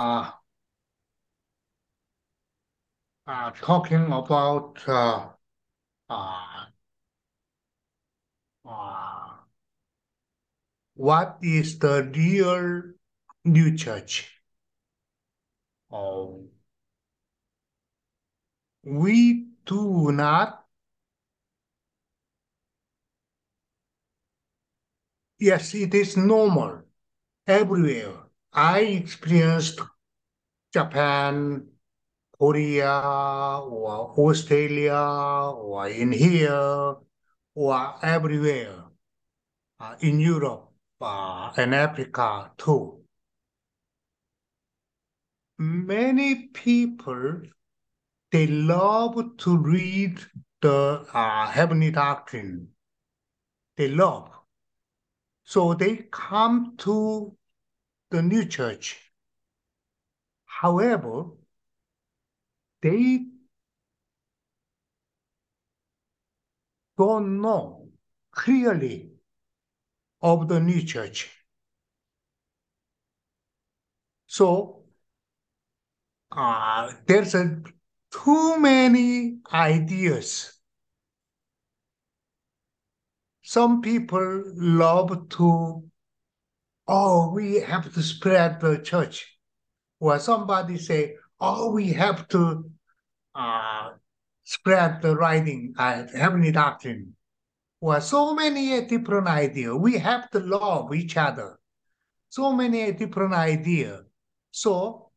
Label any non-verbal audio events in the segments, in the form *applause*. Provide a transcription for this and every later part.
uh, uh, talking about uh, uh, uh, what is the real new church. Oh, we do not yes it is normal everywhere i experienced japan korea or australia or in here or everywhere uh, in europe uh, and africa too many people they love to read the uh, heavenly doctrine. They love. So they come to the new church. However, they don't know clearly of the new church. So uh, there's a too many ideas. Some people love to, oh, we have to spread the church. Or somebody say, oh, we have to uh, spread the writing, uh, heavenly doctrine. Or so many different ideas. We have to love each other. So many different ideas. So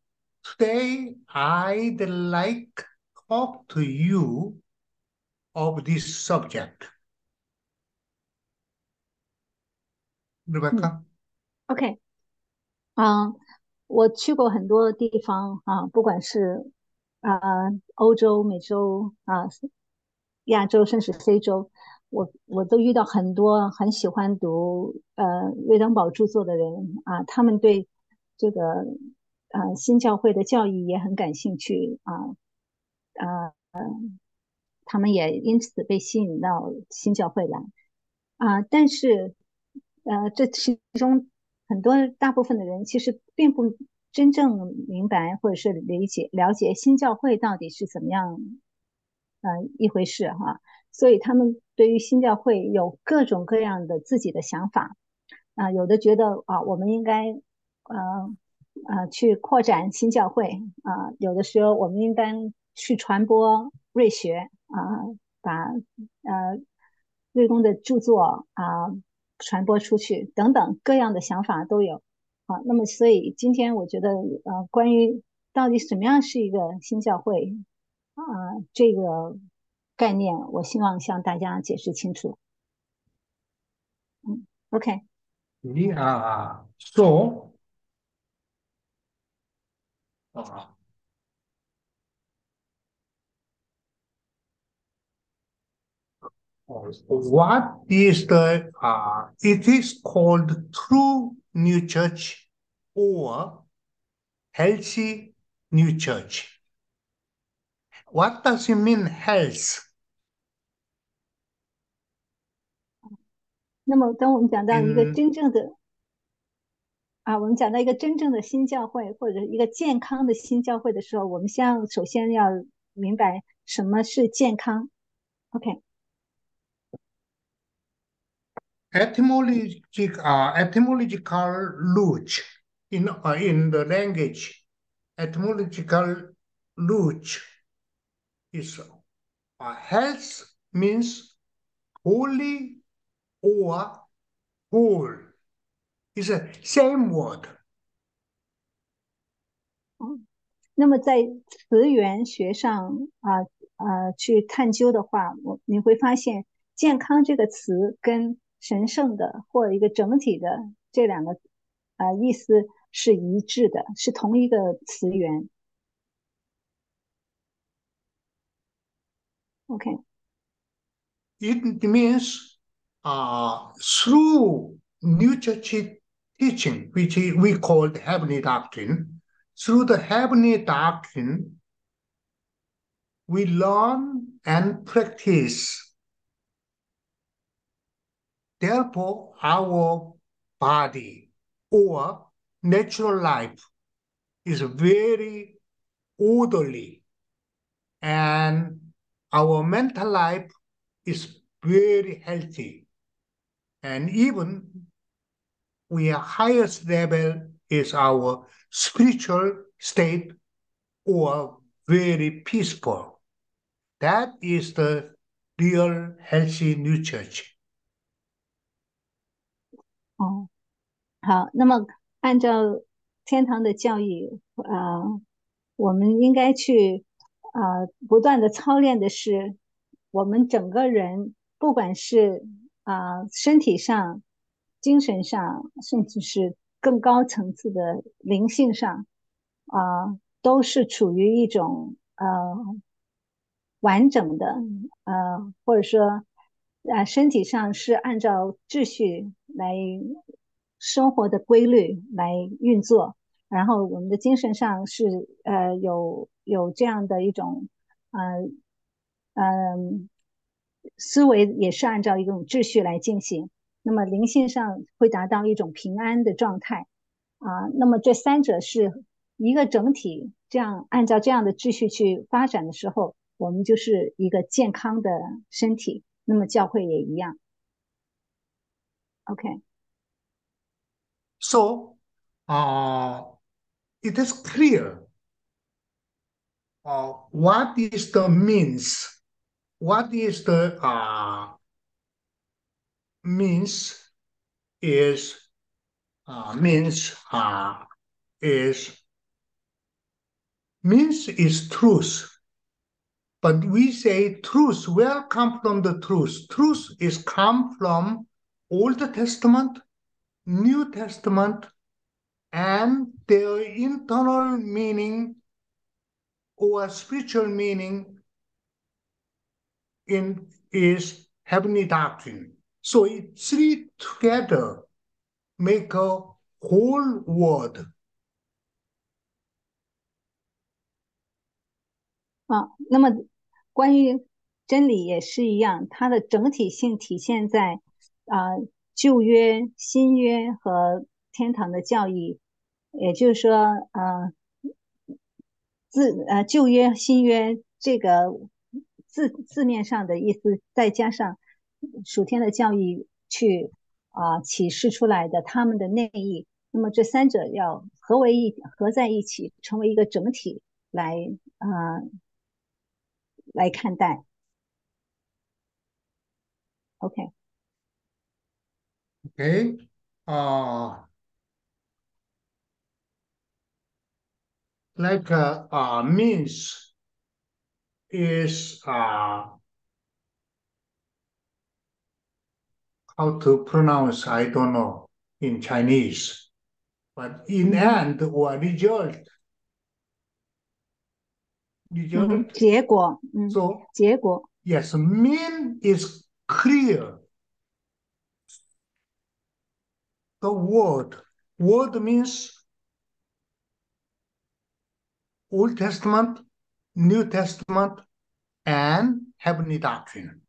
Today, I'd like talk to you of this subject. Rebecca? Okay. OK，嗯，我去过很多地方啊，不管是啊欧洲、美洲啊、亚洲，甚至非洲，我我都遇到很多很喜欢读呃瑞登堡著作的人啊，他们对这个。呃，新教会的教义也很感兴趣啊，呃，他们也因此被吸引到新教会来啊。但是，呃，这其中很多大部分的人其实并不真正明白或者是理解了解新教会到底是怎么样呃一回事哈。所以他们对于新教会有各种各样的自己的想法啊，有的觉得啊，我们应该呃。呃，去扩展新教会啊，有的时候我们应该去传播瑞学啊，把呃瑞公的著作啊传播出去，等等各样的想法都有啊。那么，所以今天我觉得呃，关于到底什么样是一个新教会啊这个概念，我希望向大家解释清楚。嗯，OK。Yeah. So. Uh, what is the, uh, it is called true new church or healthy new church. What does it mean health? 那么，当我们讲到一个真正的啊，我们讲到一个真正的新教会或者一个健康的新教会的时候，我们先首先要明白什么是健康。OK。 Etymological, uh, etymological root in uh, in the language, etymological root is uh, health means holy or whole is the same word. 嗯，那么在词源学上啊呃去探究的话，我你会发现“健康”这个词跟“ 神圣的”或者一个整体的这两个啊意思是一致的，是同一个词源。OK。It means uh, through new church teaching, which we call the heavenly doctrine. Through the heavenly doctrine, we learn and practice. Therefore, our body or natural life is very orderly and our mental life is very healthy. And even we are highest level is our spiritual state or very peaceful. That is the real healthy new church. 哦，好，那么按照天堂的教义，呃，我们应该去啊、不断的操练的是我们整个人，不管是啊、身体上、精神上，甚至是更高层次的灵性上，啊、都是处于一种呃完整的呃，或者说啊、身体上是按照秩序来生活的规律来运作，然后我们的精神上是呃有有这样的一种呃嗯、思维也是按照一种秩序来进行，那么灵性上会达到一种平安的状态啊、那么这三者是一个整体，这样按照这样的秩序去发展的时候，我们就是一个健康的身体，那么教会也一样。OK， So, uh, it is clear uh, what is the means, what is the uh, means is uh, means uh, is means is truth. But we say truth, where come from the truth? Truth is come from Old Testament, New Testament, and their internal meaning or spiritual meaning in is heavenly doctrine. So it three together make a whole word. 啊，那么 关于真理也是一样，它的整体性体现在啊、旧约、新约和天堂的教义，也就是说，呃，字呃旧约、新约这个字字面上的意思，再加上属天的教义去啊、启示出来的他们的内意，那么这三者要合为一合在一起，成为一个整体来啊、来看待。OK， Okay. Uh, like uh, uh, means is uh, how to pronounce, I don't know in Chinese, but in end or result. 嗯 Result. 结果，嗯， So 结果， yes, mean is clear. The word, word means Old Testament, New Testament, and heavenly doctrine.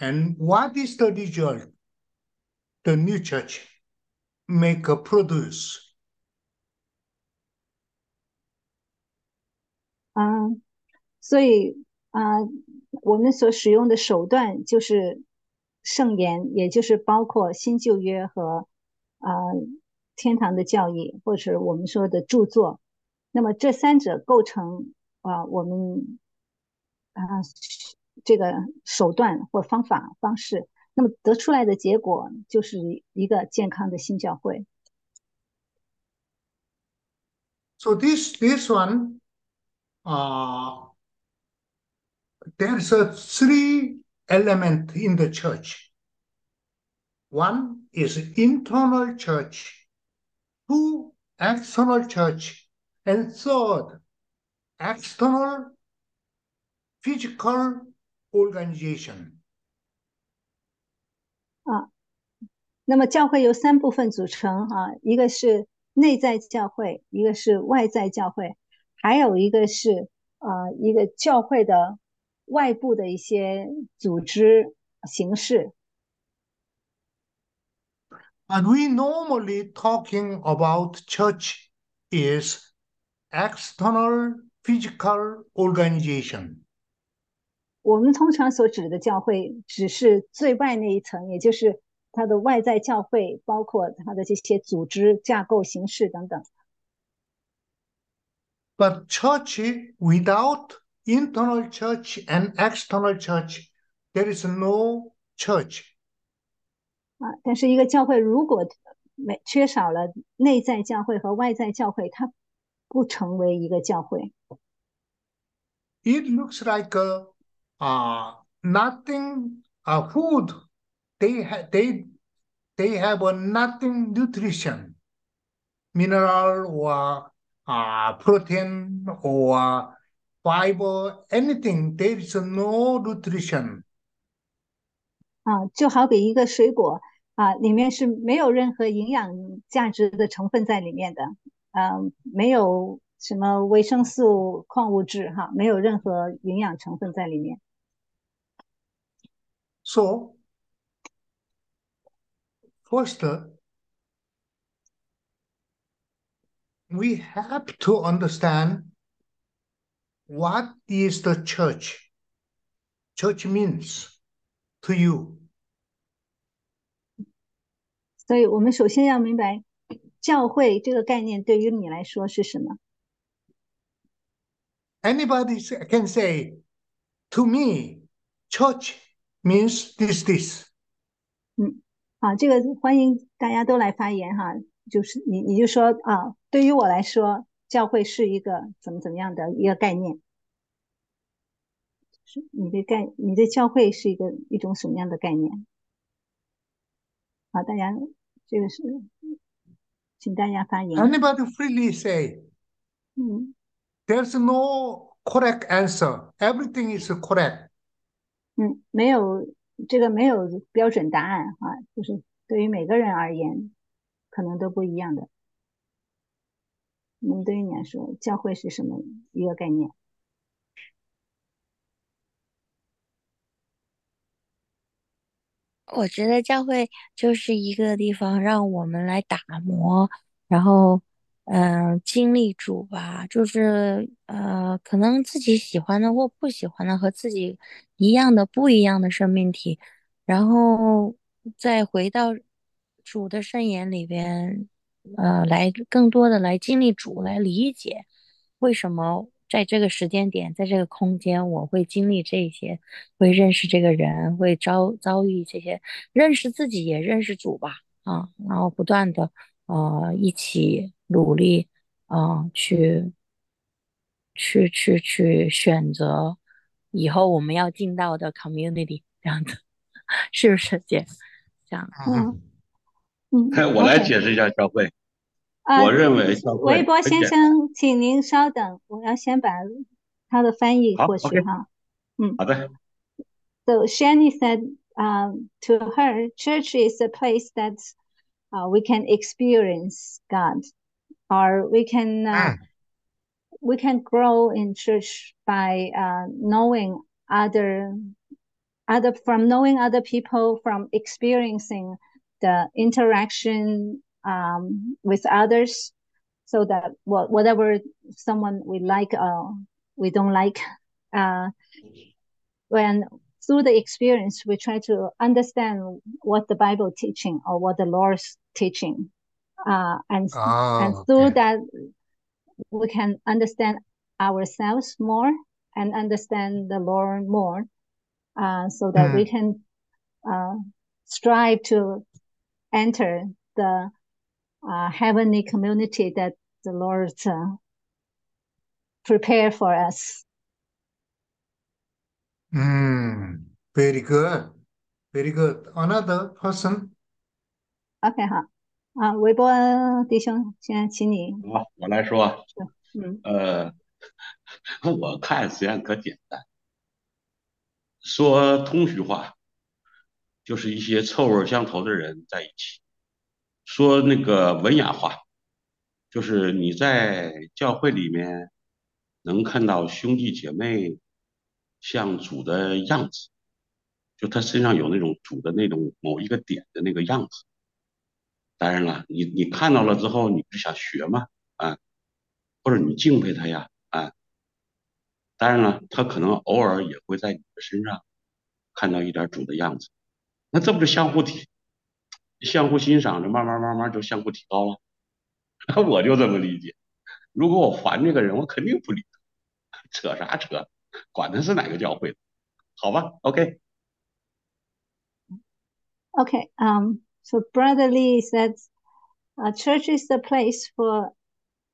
And what is the result? The new church make a produce. 嗯，所以啊、我们所使用的手段就是圣言，也就是包括新旧约和啊、天堂的教义，或者是我们说的著作。那么这三者构成啊、我们啊、这个手段或方法方式，那么得出来的结果就是一个健康的新教会。So this this one, uh, there's a three element in the church. One is internal church, two external church, and third external physical organization. 那么教会由三部分组成啊，一个是内在教会，一个是外在教会， 还有一个是呃一个教会的外部的一些组织形式。And we normally talking about church is external physical organization. 我们通常所指的教会，只是最外那一层，也就是它的外在教会，包括它的这些组织架构、形式等等。But church without internal church and external church, there is no church. 啊，但是一个教会如果没缺少了内在教会和外在教会，它不成为一个教会。 It looks like uh, uh, nothing uh, food. They ha- they they have a nothing nutrition, mineral or uh, protein or fiber, anything. There is no nutrition. 啊，就好比一个水果啊，里面是没有任何营养价值的成分在里面的，嗯、没有什么维生素、矿物质哈，没有任何营养成分在里面。 So, first, we have to understand what is the church. Church means to you. 所以我们首先要明白教会这个概念对于你来说是什么。 Anybody say- can say, to me, church means this, this. 啊，这个欢迎大家都来发言哈， 就是你你就说啊，对于我来说，教会是一个怎么怎么样的一个概念，是你的概，你的教会是一个一种什么样的概念？好，大家这个是，请大家发言。Anybody freely say, 嗯 there's no correct answer. Everything is correct. 嗯，没有这个没有标准答案啊，就是对于每个人而言，可能都不一样的。那么对于你来说，教会是什么一个概念？我觉得教会就是一个地方，让我们来打磨，然后，嗯、经历主吧，就是呃，可能自己喜欢的或不喜欢的和自己一样的不一样的生命体，然后再回到主的圣言里边，呃，来更多的来经历主，来理解为什么在这个时间点，在这个空间，我会经历这些。会认识这个人，会遭遭遇这些，认识自己也认识主吧，啊，然后不断的呃一起努力，啊，去去去去选择以后我们要进到的 community 这样子，*laughs* 是不是姐？这样，嗯嗯，我来 OK 解释一下教会。啊，我认为教会微博先很简生，请您稍等，我要先把他的翻译好过去 OK 哈。好的， So Shani said um, to her, church is a place that uh, we can experience God, or we can uh, Mm. we can grow in church by uh, knowing other other from knowing other people, from experiencing the interaction um, with others, so that what whatever someone we like, uh, we don't like, uh, when through the experience we try to understand what the Bible teaching or what the Lord's teaching, uh, and and Oh, through okay. that we can understand ourselves more and understand the Lord more, uh, so that we can uh, strive to enter the uh, heavenly community that the Lord uh, prepare for us. Mm, very good. Very good. Another person. OK，好，啊，微波弟兄，现在请你，好，我来说。嗯呃，我看实际上可简单，说通俗话， *laughs* 就是一些臭味相投的人在一起；说那个文雅话，就是你在教会里面能看到兄弟姐妹像主的样子，就他身上有那种主的那种某一个点的那个样子。当然了，你你看到了之后，你不是想学吗？啊，或者你敬佩他呀？啊，当然了，他可能偶尔也会在你的身上看到一点主的样子，那这不是相互提、相互欣赏着，慢慢慢慢就相互提高了。我就这么理解。如果我烦这个人，我肯定不理他，扯啥扯？管他是哪个教会的，好吧？OK。Okay. *laughs* Um. So Brother Lee says, uh, church is the place for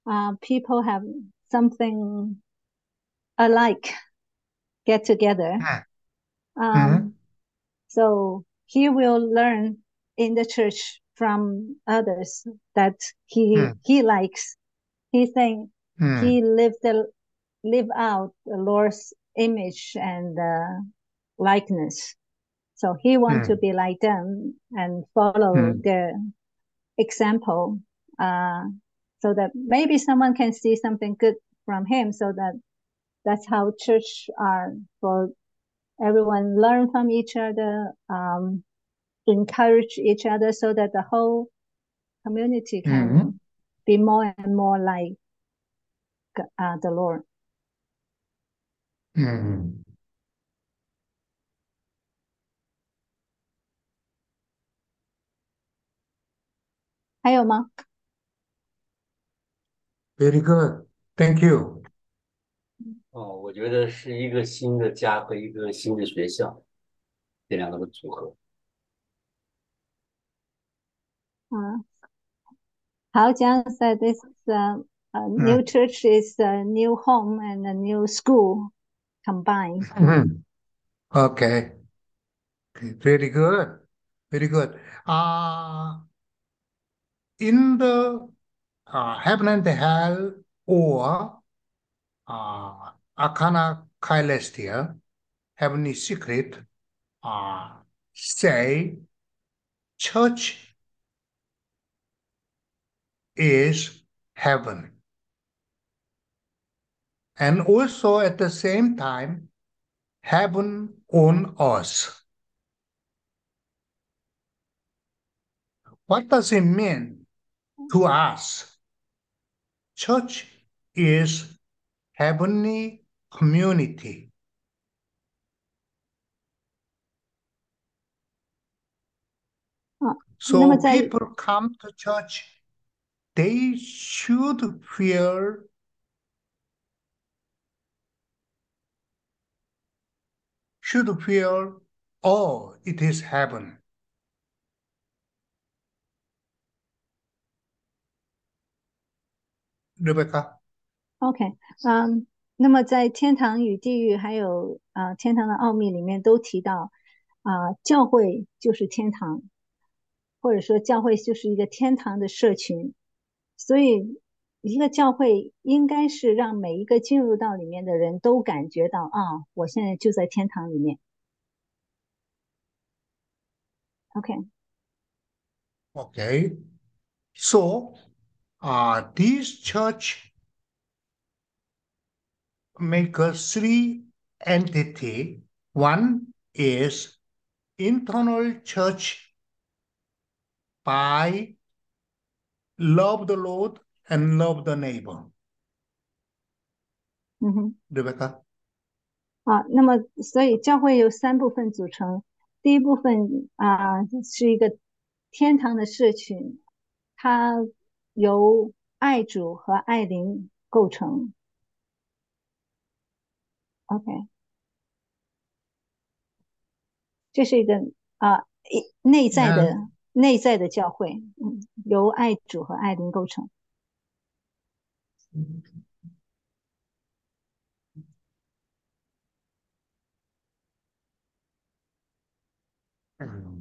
uh, people have something alike get together. Um, Mhm. So he will learn in the church from others that he Mm. he likes. He's saying Mm. he lived the live out the Lord's image and uh, likeness. So he wants to Mm. be like them and follow Mm. their example, uh, so that maybe someone can see something good from him. So that that's how church are for everyone learn from each other, um, encourage each other, so that the whole community can Mhm. be more and more like uh, the Lord. Mm. Very good. Thank you. 哦，我觉得是一个新的家和一个新的学校，这两个的组合。 Uh, Hao Jiang said this uh, a new church is a new home and a new school combined. Mhm. Okay. Okay, Very good. Very good. Uh, in the uh, heaven and hell or uh, Arcana Caelestia, heavenly secret, uh, say church is heaven. And also at the same time, heaven on earth. What does it mean to us? Church is heavenly community. So people come to church, they should feel should feel, oh, it is heaven. Rebecca? Okay. Um, 那么在天堂与地狱还有啊、天堂的奥秘里面都提到啊、教会就是天堂，或者说教会就是一个天堂的社群，所以一个教会应该是让每一个进入到里面的人都感觉到啊，我现在就在天堂里面。OK。OK。So, ah, this church make three entity. One is internal church by love the Lord and love the neighbor. 嗯哼。Rebecca. 啊，那么所以教会由三部分组成，第一部分啊是一个天堂的社群，它由爱主和爱灵构成。OK，这是一个啊一内在的内在的教会，嗯，由爱主和爱灵构成。Mm.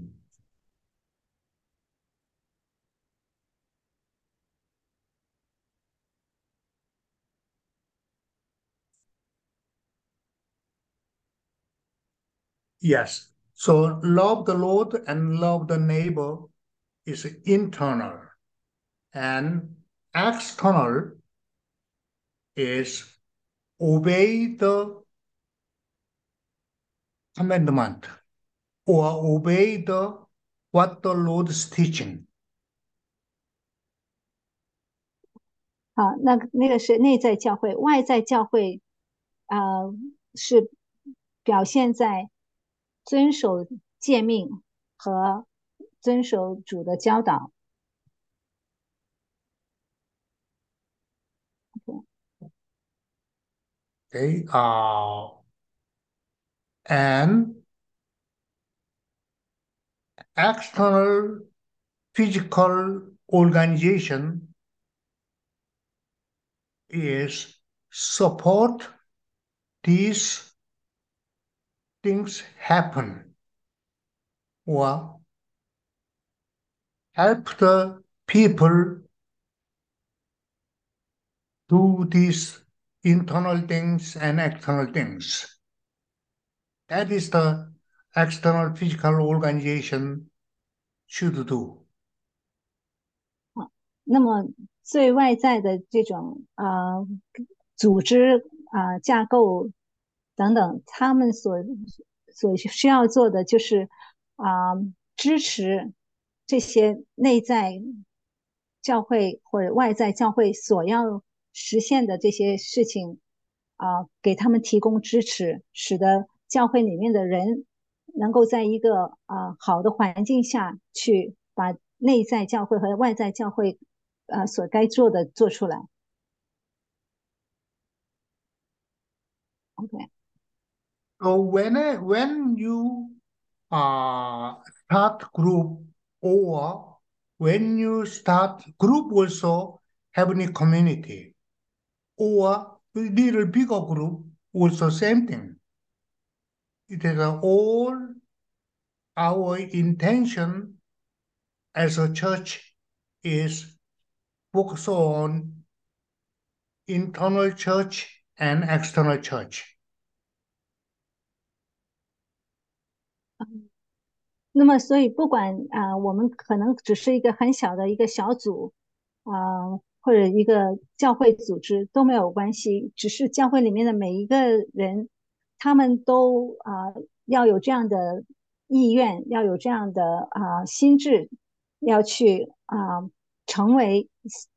Yes. So love the Lord and love the neighbor is internal, and external is obey the commandment. or obey the what the Lord's teaching. 好，那那个是内在教会，外在教会，呃，是表现在 遵守诫命和遵守主的教导。Okay, uh, and external physical organization is support these things happen or help the people do these internal things and external things. That is the external physical organization should do. 那么最外在的这种呃组织啊、呃、架构 等等，他们所所需要做的就是啊、支持这些内在教会或者外在教会所要实现的这些事情啊、给他们提供支持，使得教会里面的人能够在一个啊、好的环境下去把内在教会和外在教会呃所该做的做出来。OK，So when I, when you uh, start group or when you start group also having a community or little bigger group also same thing. It is all our intention as a church is focus on internal church and external church. 那么所以不管啊、我们可能只是一个很小的一个小组啊、或者一个教会组织都没有关系，只是教会里面的每一个人，他们都啊、要有这样的意愿，要有这样的啊、心智，要去啊、成为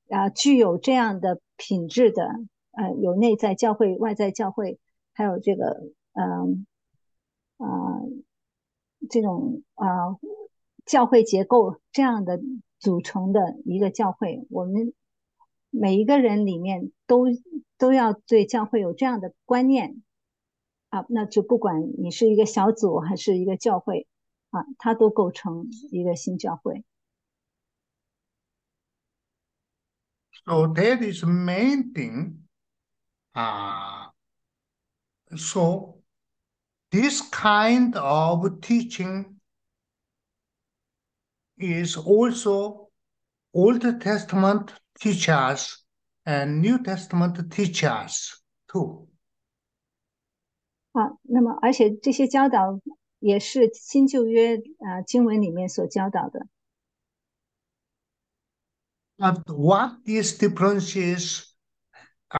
啊、具有这样的品质的呃有内在教会、外在教会，还有这个嗯啊、这种啊、教会结构这样的组成的一个教会，我们每一个人里面都都要对教会有这样的观念啊，那就不管你是一个小组还是一个教会啊，它都构成一个新教会。So that is main thing. Uh, so this kind of teaching is also Old Testament teachers and New Testament teachers too. 啊，那么而且这些教导也是新旧约啊经文里面所教导的。 But what is difference is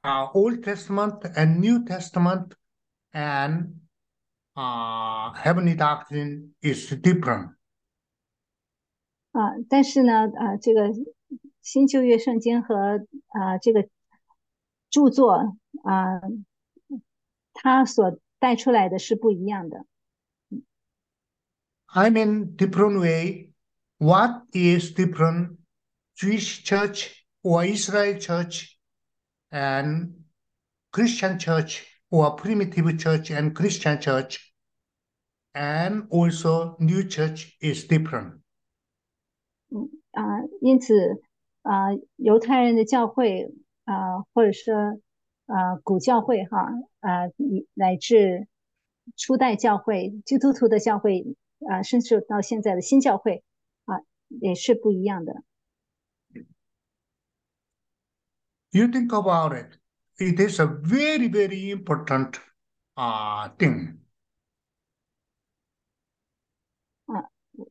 uh, Old Testament and New Testament and uh, heavenly doctrine is different. 啊，但是呢，啊，这个新旧约圣经和啊这个着作啊，它所带出来的是不一样的。 I mean, different way. What is different? Jewish church or Israel church and Christian church or primitive church and Christian church and also new church is different. 啊，因此啊，犹太人的教会啊，或者说啊古教会哈啊，以乃至初代教会、基督徒的教会啊，甚至到现在的新教会啊，也是不一样的。 You think about it. It is a very, very important uh, thing.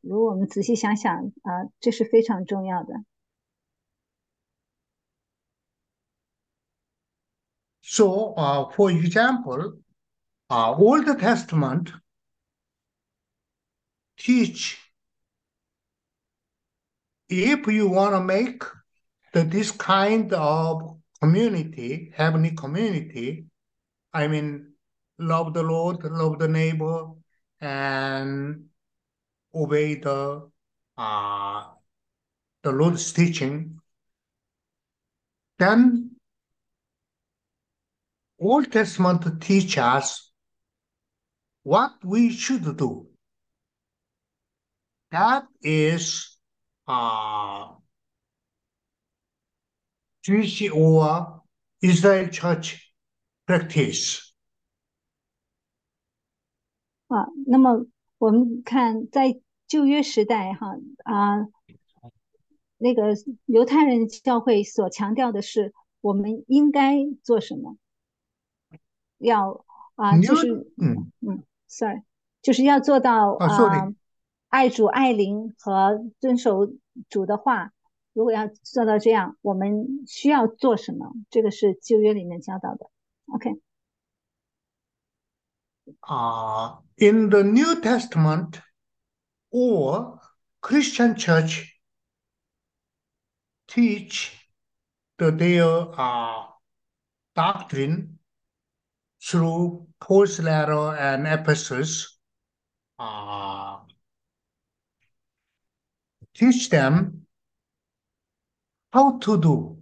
如果我们仔细想想啊，这是非常重要的。 So, uh, for example, uh, Old Testament teach if you want to make the, this kind of community, heavenly community. I mean, love the Lord, love the neighbor, and obey the uh, the Lord's teaching. Then Old Testament teach us what we should do. That is uh, Jewish or Israel church practice. 啊，那么我们看在 旧约时代哈啊，那个犹太人教会所强调的是我们应该做什么，要啊就是嗯嗯，sorry，就是要做到啊爱主爱邻和遵守主的话。如果要做到这样，我们需要做什么？这个是旧约里面教导的。OK。Uh, in the New Testament or Christian church teach the their uh, doctrine through Paul's letter and epistles. Uh, teach them how to do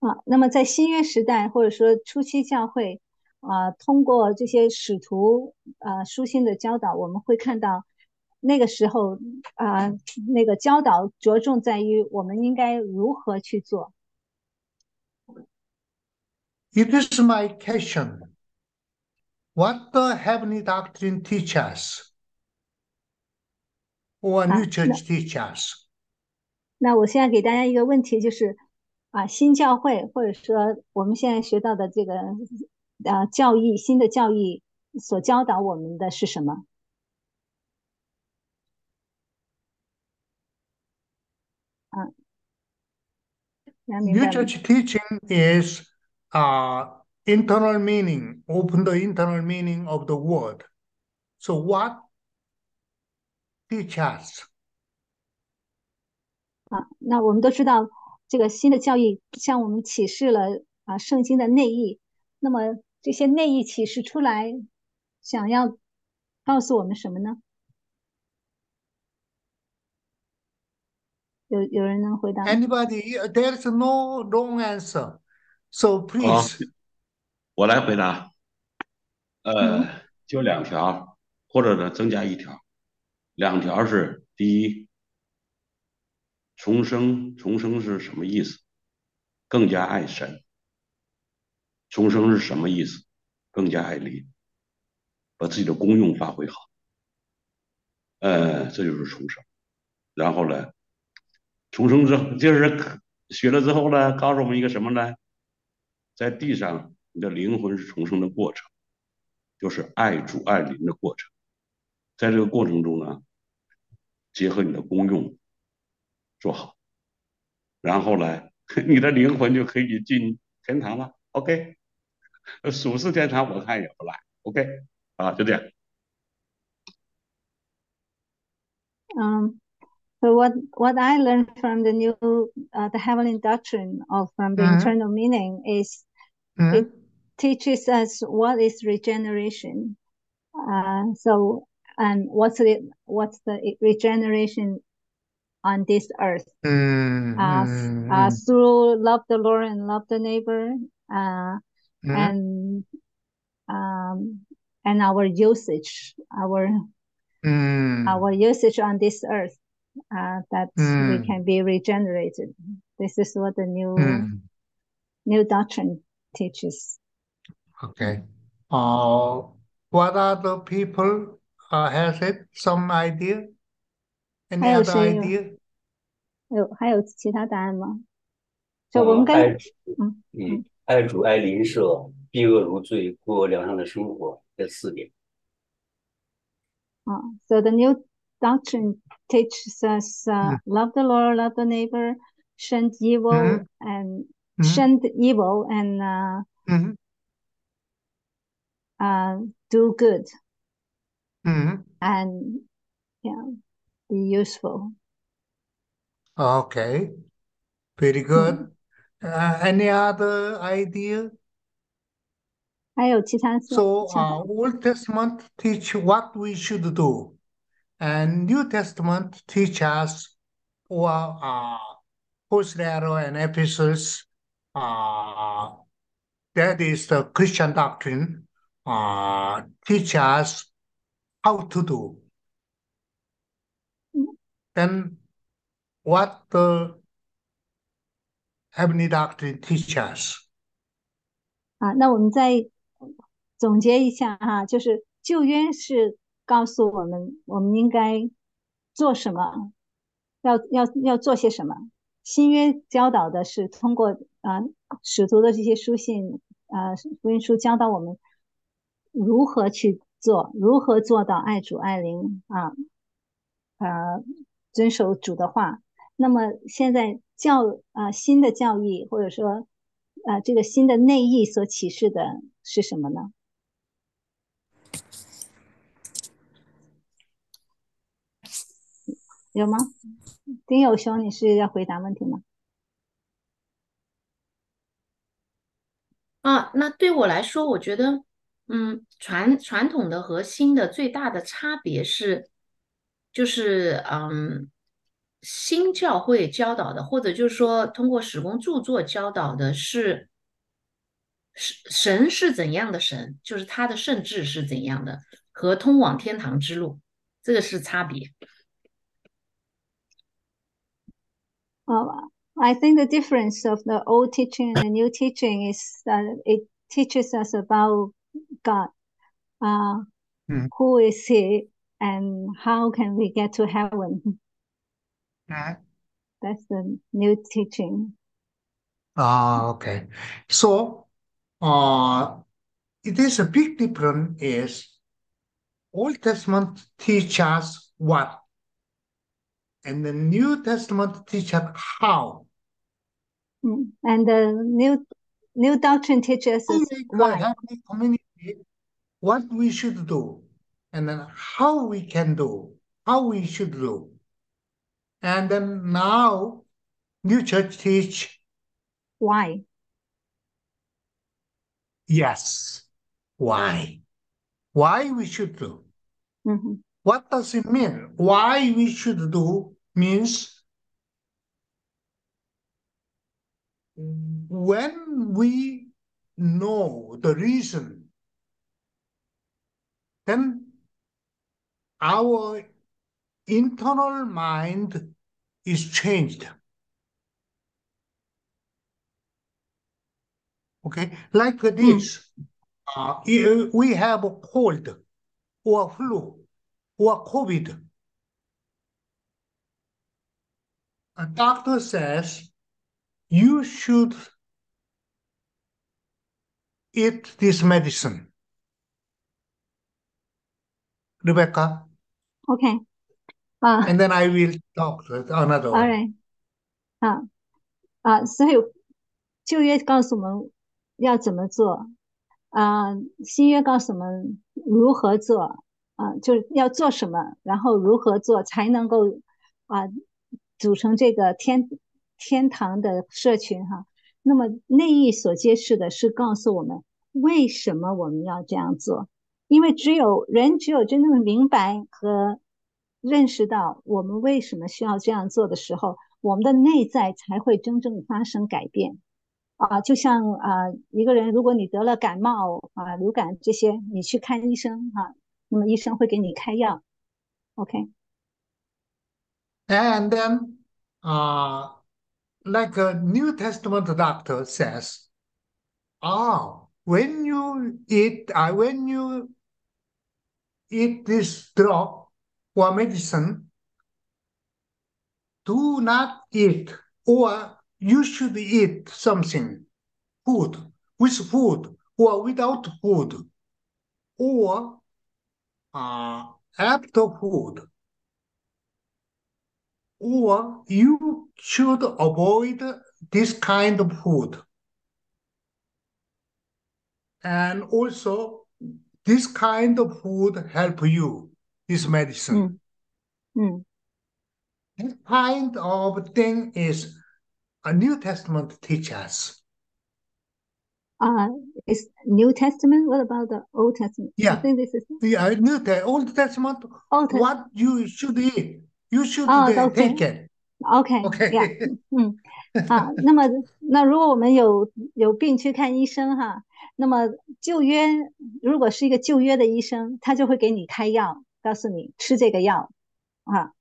啊，那么在新约时代或者说初期教会， 啊，通过这些使徒啊书信的教导，我们会看到那个时候啊，那个教导着重在于我们应该如何去做。It is my question. What the heavenly doctrine teach us, or new church teach us? 那我现在给大家一个问题，就是啊，新教会或者说我们现在学到的这个。呃，教义新的教义所教导我们的是什么？嗯，New Church teaching is uh internal meaning, open the internal meaning of the word. So what teach us? 啊，那我们都知道，这个新的教义向我们启示了啊圣经的内意。那么这些内意启示出来，想要告诉我们什么呢？有有人能回答？Anybody? There's no wrong answer. So please，我来回答。呃，就两条，或者呢增加一条。两条是：第一，重生，重生是什么意思？更加爱神。重生是什么意思？更加爱邻，把自己的功用发挥好。呃，这就是重生。然后呢，重生之后就是学了之后呢，告诉我们一个什么呢？在地上，你的灵魂是重生的过程，就是爱主爱邻的过程。在这个过程中呢，结合你的功用做好，然后呢，*laughs* 你的灵魂就可以进天堂了。OK。属世天堂我看也不赖，OK，啊，就这样。Um, so what what I learned from the new uh, the heavenly doctrine of from the mm -hmm. eternal meaning is mm -hmm. it teaches us what is regeneration. Uh, so and what's the what's the regeneration on this earth? Mm -hmm. uh, uh, through love the Lord and love the neighbor. Uh, mm-hmm. and um, and our usage, our mm. our usage on this earth, uh, that mm. we can be regenerated. This is what the new mm. new doctrine teaches. Okay. Uh, what other people uh, has it? Some idea? Any other idea? 有还有其他答案吗？就我们刚嗯嗯。 爱主爱邻舍，避恶如罪，过良善的生活，这四点。啊，So the new doctrine teaches us uh, love the Lord, love the neighbor, shun evil mm -hmm. and shun evil and uh, mm -hmm. uh, do good mm -hmm. and yeah, be useful. Okay. Very good. Uh, any other idea? 还有其他 So, 想法 uh, Old Testament teach what we should do, and New Testament teach us or uh, Hosea and Ephesus. Uh, that is the Christian doctrine. Uh, teach us how to do. Mm. Then, what the heavenly doctrine teach us? 啊，那我们再总结一下哈，就是旧约是告诉我们我们应该做什么，要要要做些什么。新约教导的是通过啊使徒的这些书信啊福音书教导我们如何去做，如何做到爱主爱邻啊啊遵守主的话。那么现在教啊新的教义或者说啊这个新的内义所启示的是什么呢？有吗？丁友兄，你是要回答问题吗？啊，那对我来说，我觉得，嗯，传传统的和新的最大的差别是，就是嗯，新教会教导的，或者就是说通过史工著作教导的是，神神是怎样的神，就是他的圣智是怎样的，和通往天堂之路，这个是差别。Uh, I think the difference of the old teaching and the new teaching is that it teaches us about God, uh, Hmm. who is He, and how can we get to heaven. That's the new teaching. Ah, okay. So, uh, it is a big difference is Old Testament teach us what, and the New Testament teach us how. Mm. And the new new doctrine teaches us why. community, what we should do, and then how we can do, how we should do. And then now, New Church teach Why? yes, why, why we should do. Mhm. What does it mean? Why we should do means when we know the reason, then our internal mind is changed. Okay, like this, uh, we have a cold or flu or COVID. A doctor says you should eat this medicine. Rebecca, Okay. Uh, and then I will talk to another all one. right. 啊啊，所以旧约告诉我们要怎么做，啊，新约告诉我们如何做，啊，就是要做什么，然后如何做才能够啊组成这个天天堂的社群哈。那么内意所揭示的是告诉我们为什么我们要这样做，因为只有人只有真正的明白和认识到我们为什么需要这样做的时候，我们的内在才会真正发生改变。啊，就像啊，一个人如果你得了感冒啊、流感这些，你去看医生啊，那么医生会给你开药。OK， And then, uh, like a New Testament doctor says, ah, when you eat, uh, when you eat this drug Or medicine, do not eat, or you should eat something, food, with food or without food, or uh, after food or you should avoid this kind of food. And also, this kind of food help you, this medicine. 嗯嗯 This kind of thing is a New Testament teach us? Uh, is New Testament? What about the Old Testament? I Yeah. think this is The uh, New Te- Old Testament, Old Testament. what you should eat, you should Oh, uh, okay. take it. OK， Okay. 呀，*laughs* 嗯，啊，那么那如果我们有有病去看医生哈，那么旧约如果是一个旧约的医生，他就会给你开药， 告诉你吃这个药，啊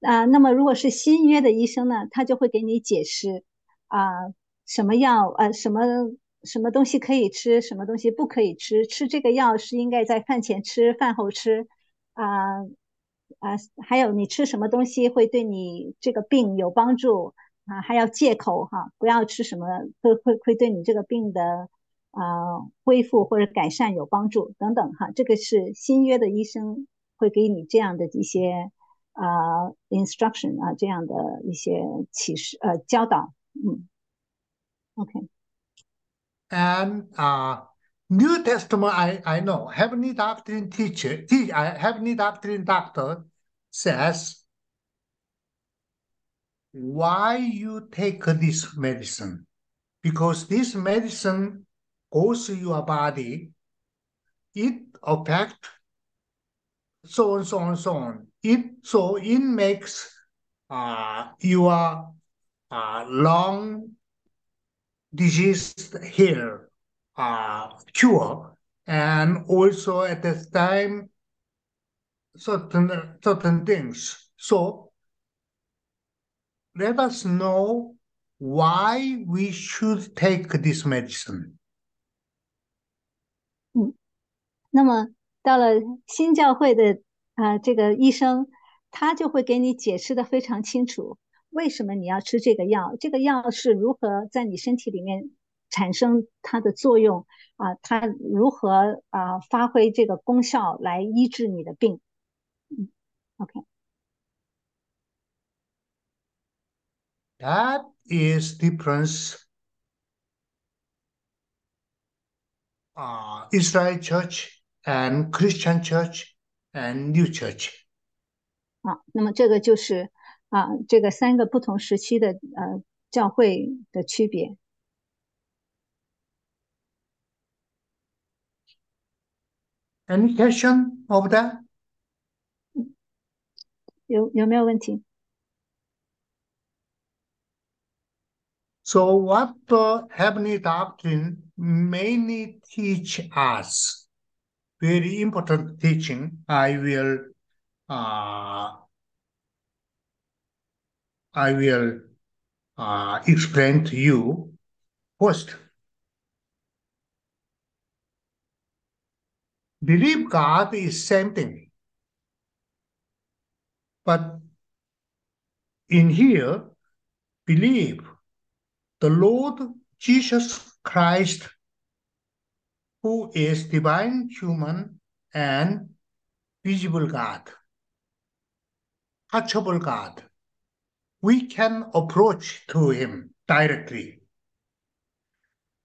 啊，那么如果是新约的医生呢，他就会给你解释啊什么药呃什么什么东西可以吃，什么东西不可以吃，吃这个药是应该在饭前吃，饭后吃，啊。啊，还有你吃什么东西会对你这个病有帮助啊？还要戒口哈，不要吃什么会会会对你这个病的啊恢复或者改善有帮助等等哈。这个是新约的医生会给你这样的一些啊 instruction 啊这样的一些启示呃教导，嗯，OK。 And uh, New Testament, I, I know, Heavenly Doctrine teacher, te- uh, Heavenly Doctrine doctor says, why you take this medicine? Because this medicine goes to your body, it affect so on, so on, so on. It so it makes uh, your uh, lung disease here uh, cure, and also at the time certain certain things. So let us know why we should take this medicine. 那么到了新教会的啊、这个医生，他就会给你解释的非常清楚，为什么你要吃这个药，这个药是如何在你身体里面产生它的作用啊、它如何啊、发挥这个功效来医治你的病。嗯，OK，That is difference. Uh, Israel Church and Christian Church and New Church. 啊，那么这个就是啊这个三个不同时期的呃教会的区别。 Any question of that? 有有没有问题？ So what the heavenly doctrine mainly teach us, Very important teaching, I will uh, I will uh, explain to you. First, believe God is same thing. But in here, believe the Lord Jesus Christ, who is divine, human, and visible God, touchable God. We can approach to him directly.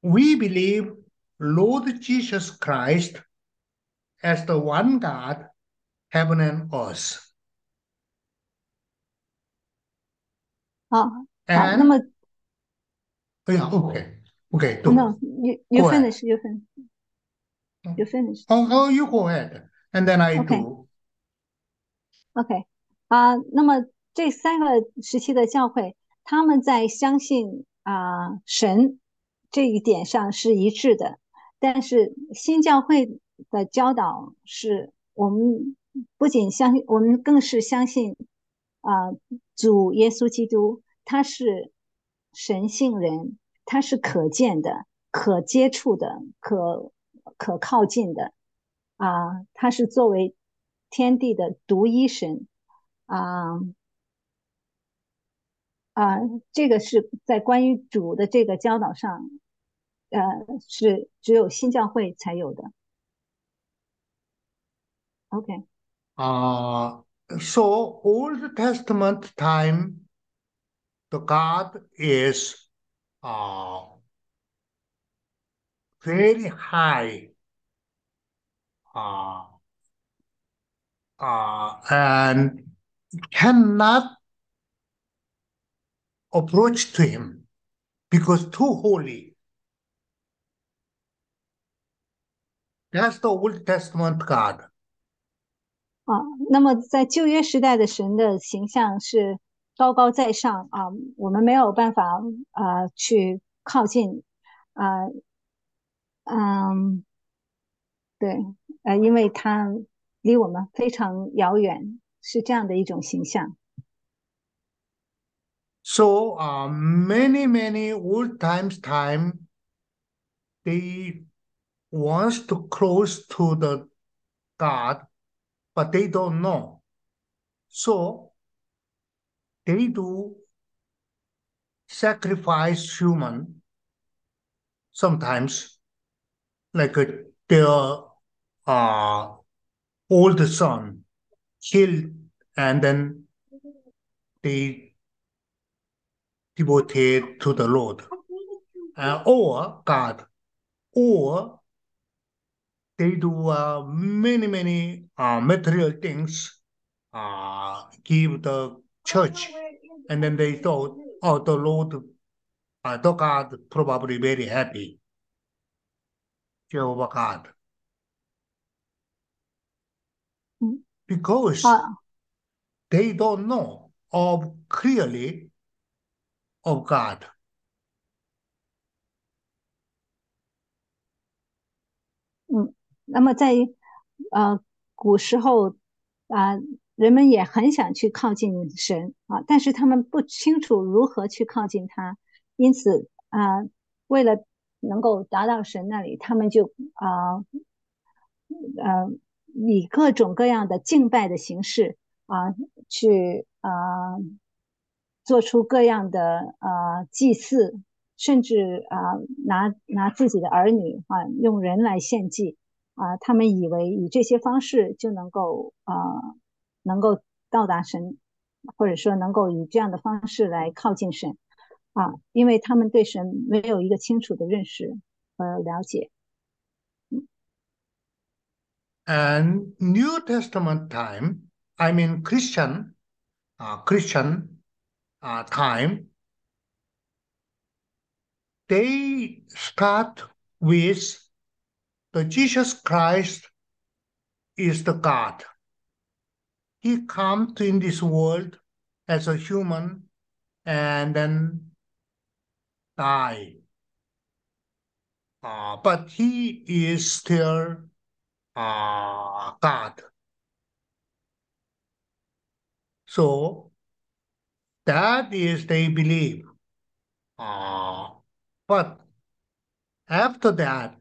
We believe Lord Jesus Christ as the one God, heaven and earth. 好，好，那 And 么 yeah, okay, okay, do. no you you Go ahead. finish You finish Oh, oh, you go ahead, and then I Okay. do. OK 啊，那么这三个时期的教会，他们在相信啊神这一点上是一致的，但是新教会的教导是我们不仅相信，我们更是相信啊主耶稣基督，他是神性人，他是可见的、可接触的、可可靠近的啊，他是作为天地的独一神啊啊，这个是在关于主的这个教导上，呃，是只有新教会才有的。OK，Uh, so Old Testament time, the God is uh, very high, uh, uh, and cannot approach to him because too holy. That's the Old Testament God. 啊，那么在旧约时代的神的形象是高高在上啊，我们没有办法啊去靠近啊， 嗯，对，呃，因为他离我们非常遥远，是这样的一种形象。 So uh, many, many old times time, they wants to close to the God, but they don't know. So they do sacrifice human sometimes, like a, their uh, old son killed, and then they devoted to the Lord, uh, or God, or they do uh, many, many uh, material things, uh, give the church, and then they thought, oh, the Lord, uh, the God probably very happy. Jehovah God. Mm. Because 啊，they don't know of clearly of God. 那么在呃古时候啊、人们也很想去靠近神啊，但是他们不清楚如何去靠近他，因此啊、为了能够达到神那里，他们就啊呃以各种各样的敬拜的形式啊、去啊、做出各样的呃祭祀，甚至啊、拿拿自己的儿女啊用人来献祭。啊，他们以为以这些方式就能够啊、能够到达神，或者说能够以这样的方式来靠近神啊，因为他们对神没有一个清楚的认识和了解。 And New Testament time, I mean Christian, uh, Christian uh, time, they start with the Jesus Christ is the God. He comes in this world as a human and then die. Uh, but he is still uh, God. So that is they believe. Uh, but after that,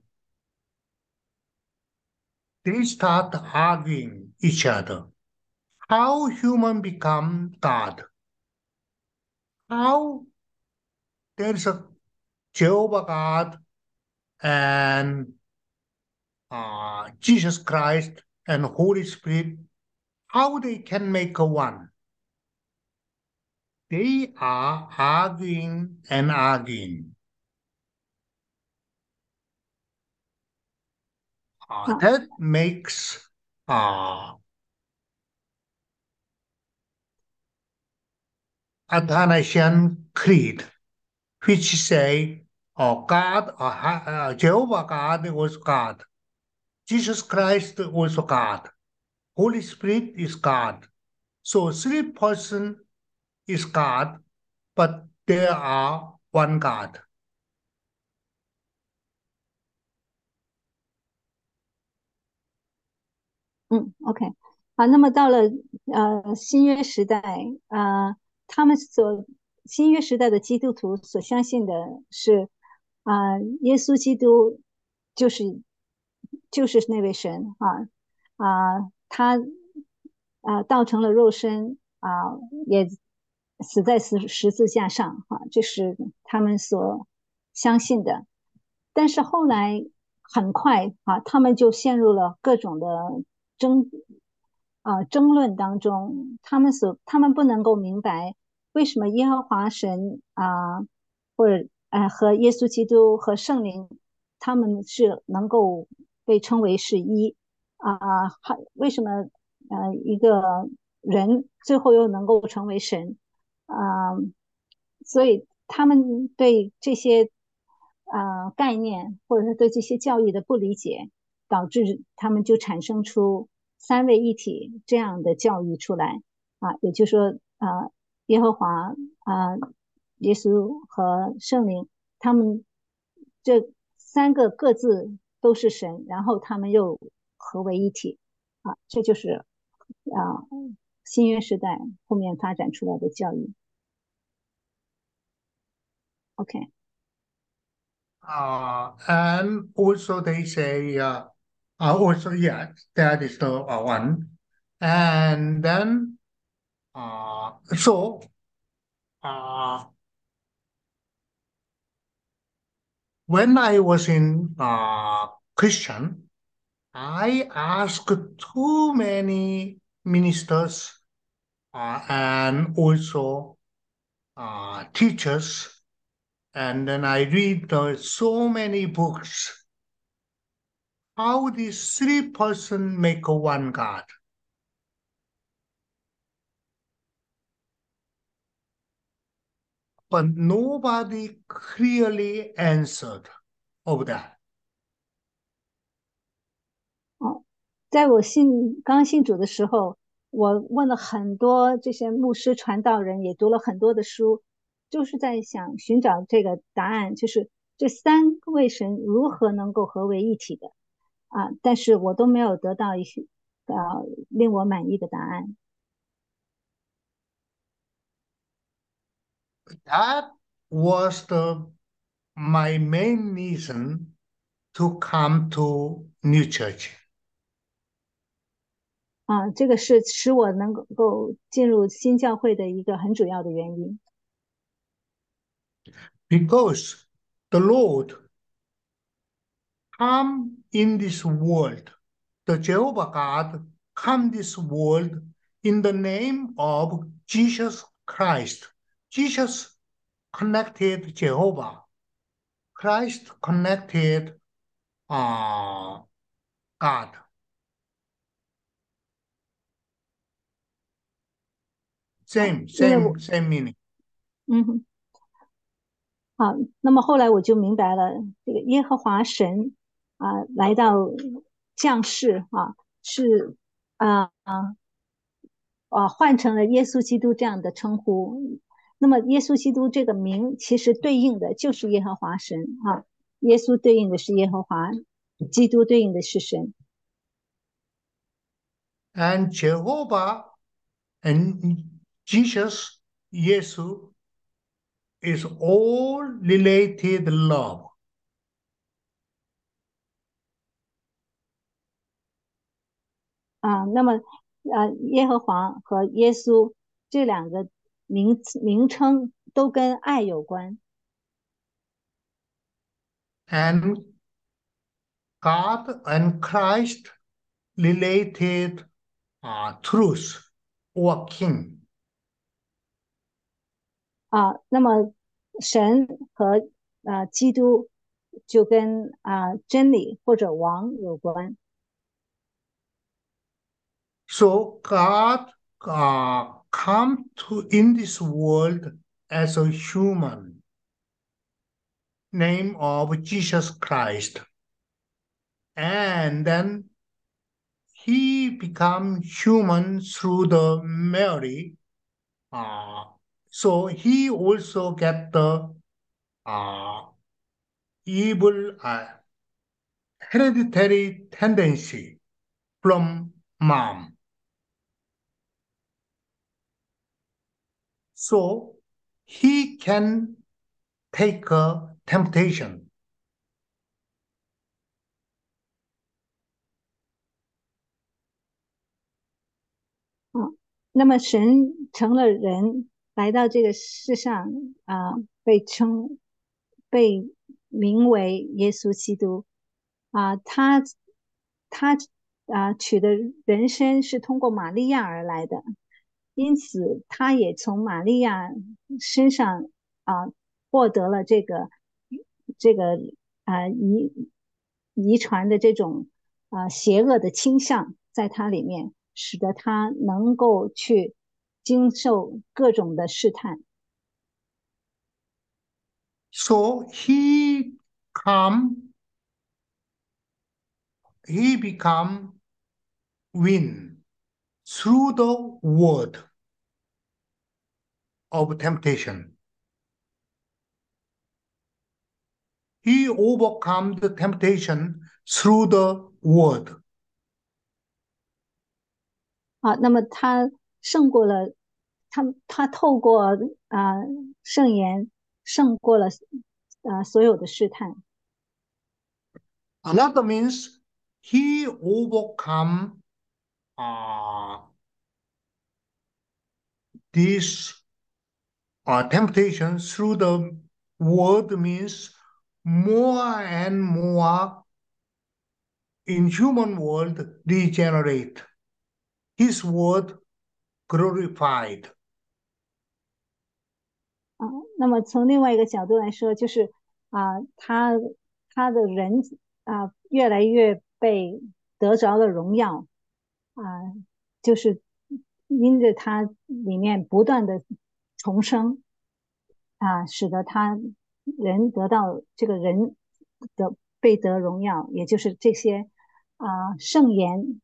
they start arguing each other. How human become God? How there's a Jehovah God and uh, Jesus Christ and Holy Spirit, how they can make a one? They are arguing and arguing. Uh, that makes uh, Athanasian Creed, which say, oh, God, uh, ha- uh, Jehovah God was God. Jesus Christ was God. Holy Spirit is God. So three person is God, but there are one God. 嗯，OK，好，那么到了呃新约时代，呃，他们所 新约时代的基督徒所相信的是，啊、耶稣基督就是就是那位神啊啊、他啊、道成了肉身啊、也死在十十字架上啊，这是他们所相信的。但是后来很快啊，他们就陷入了各种的争啊、争论当中，他们所他们不能够明白为什么耶和华神啊、或者呃和耶稣基督和圣灵他们是能够被称为是一啊，还、为什么呃一个人最后又能够成为神？啊、所以他们对这些呃概念或者是对这些教义的不理解，导致他们就产生出三位一体这样的教育出来。啊，也就是说啊，耶和华啊，耶稣和圣灵，他们这三个各自都是神，然后他们又合为一体啊，这就是啊新约时代后面发展出来的教育。Okay. Uh, and also they say, uh, uh, also, yeah, that is the uh, one. And then, uh, so, uh, when I was in uh, Christian, I asked too many ministers uh, and also uh, teachers and then I read so many books. How these three person make one God? But nobody clearly answered of that. 哦，在我信刚信主的时候，我问了很多这些牧师、传道人，也读了很多的书，就是在想寻找这个答案，就是这三位神如何能够合为一体的啊？但是我都没有得到一些呃令我满意的答案。That was the my main reason to come to New Church. 啊，这个是使我能够进入新教会的一个很主要的原因。because the Lord come in this world, the Jehovah God come this world in the name of Jesus Christ. Jesus connected Jehovah. Christ connected uh, God. Same, same, same meaning. 嗯哼。好，那么后来我就明白了，这个耶和华神啊来到降世啊，是啊啊啊换成了耶稣基督这样的称呼。那么耶稣基督这个名其实对应的就是耶和华神啊，耶稣对应的是耶和华，基督对应的是神。And Jehovah and Jesus, 耶稣。is all related love. 啊，那么呃，耶和华和耶稣这两个名名称都跟爱有关。And God and Christ related uh, truth or king. 啊，那么神和啊基督就跟啊真理或者王有关。So God uh, come to in this world as a human, name of Jesus Christ, and then he become human through the Mary. Uh, so he also get the uh, evil uh, hereditary tendency from mom. So he can take a temptation. 嗯，那么神成了人，来到这个世上啊，被称被名为耶稣基督。啊，他他啊取的人生是通过玛利亚而来的，因此他也从玛利亚身上啊获得了这个这个啊遗遗传的这种啊邪恶的倾向在他里面，使得他能够去。经受各种的试探。So he come, he become win through the word of temptation. He overcome the temptation through the word. 啊，那么他胜过了，他他透过啊、圣言胜过了啊、所有的试探。 Another means he overcome uh, this uh, temptation through the word means more and more in human world regenerate. His word glorified. 啊，那么从另外一个角度来说，就是啊，他他的人啊越来越被得着了荣耀 啊，就是因着他里面不断的重生啊，使得他人得到这个人的被得荣耀，也就是这些啊圣言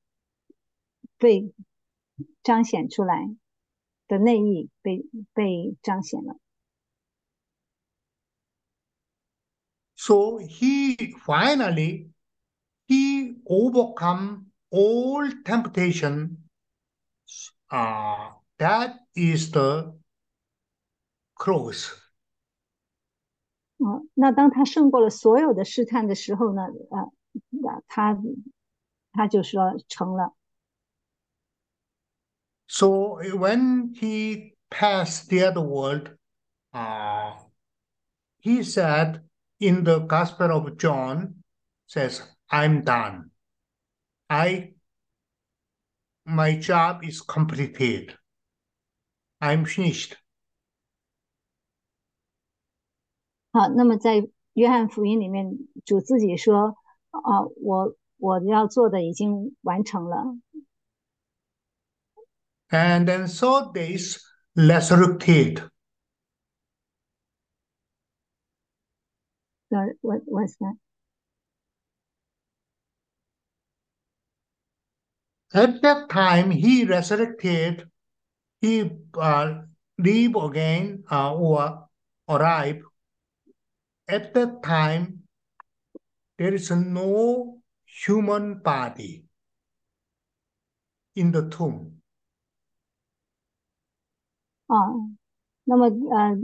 被彰显出来的内意被被彰显了。So he finally he overcome all temptation. Uh, that is the cross. 嗯，那当他胜过了所有的试探的时候呢，啊，那他他就说成了。 So when he passed the other world, uh, he said in the Gospel of John, says, I'm done. I my job is completed. I'm finished. 好，那么在约翰福音里面，主自己说，啊，我我要做的已经完成了。 And then so this resurrected. The what was that? At that time, he resurrected, he uh, live again uh, or arrive. At that time, there is no human body in the tomb. 啊，那么呃，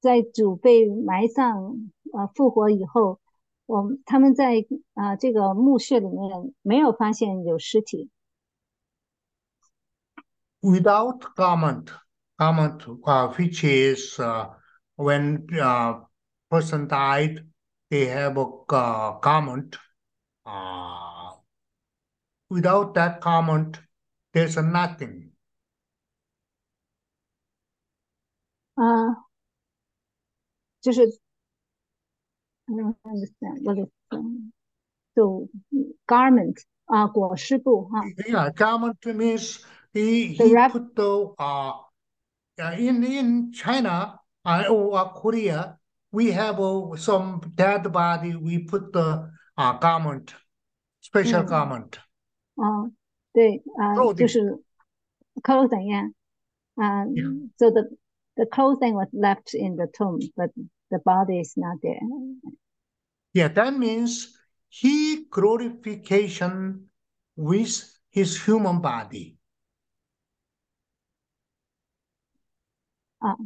在主被埋葬呃复活以后，我们他们在啊、这个墓穴里面没有发现有尸体。 without garment, garment uh, which is uh, when uh, person died, they have a uh, garment. Uh, without that garment, there's nothing. 啊，就是，I don't understand what is so garment 啊，裹尸布哈 Yeah, garment means he, The he wrap- put the uh, uh, in in China uh, or Korea, we have uh, some dead body. We put the uh, garment, special Mm. garment. 啊，对啊，就 Clothing. 是 clothing 呀，啊，so the the clothing was left in the tomb, but the body is not there. Yeah, that means he glorification with his human body. 啊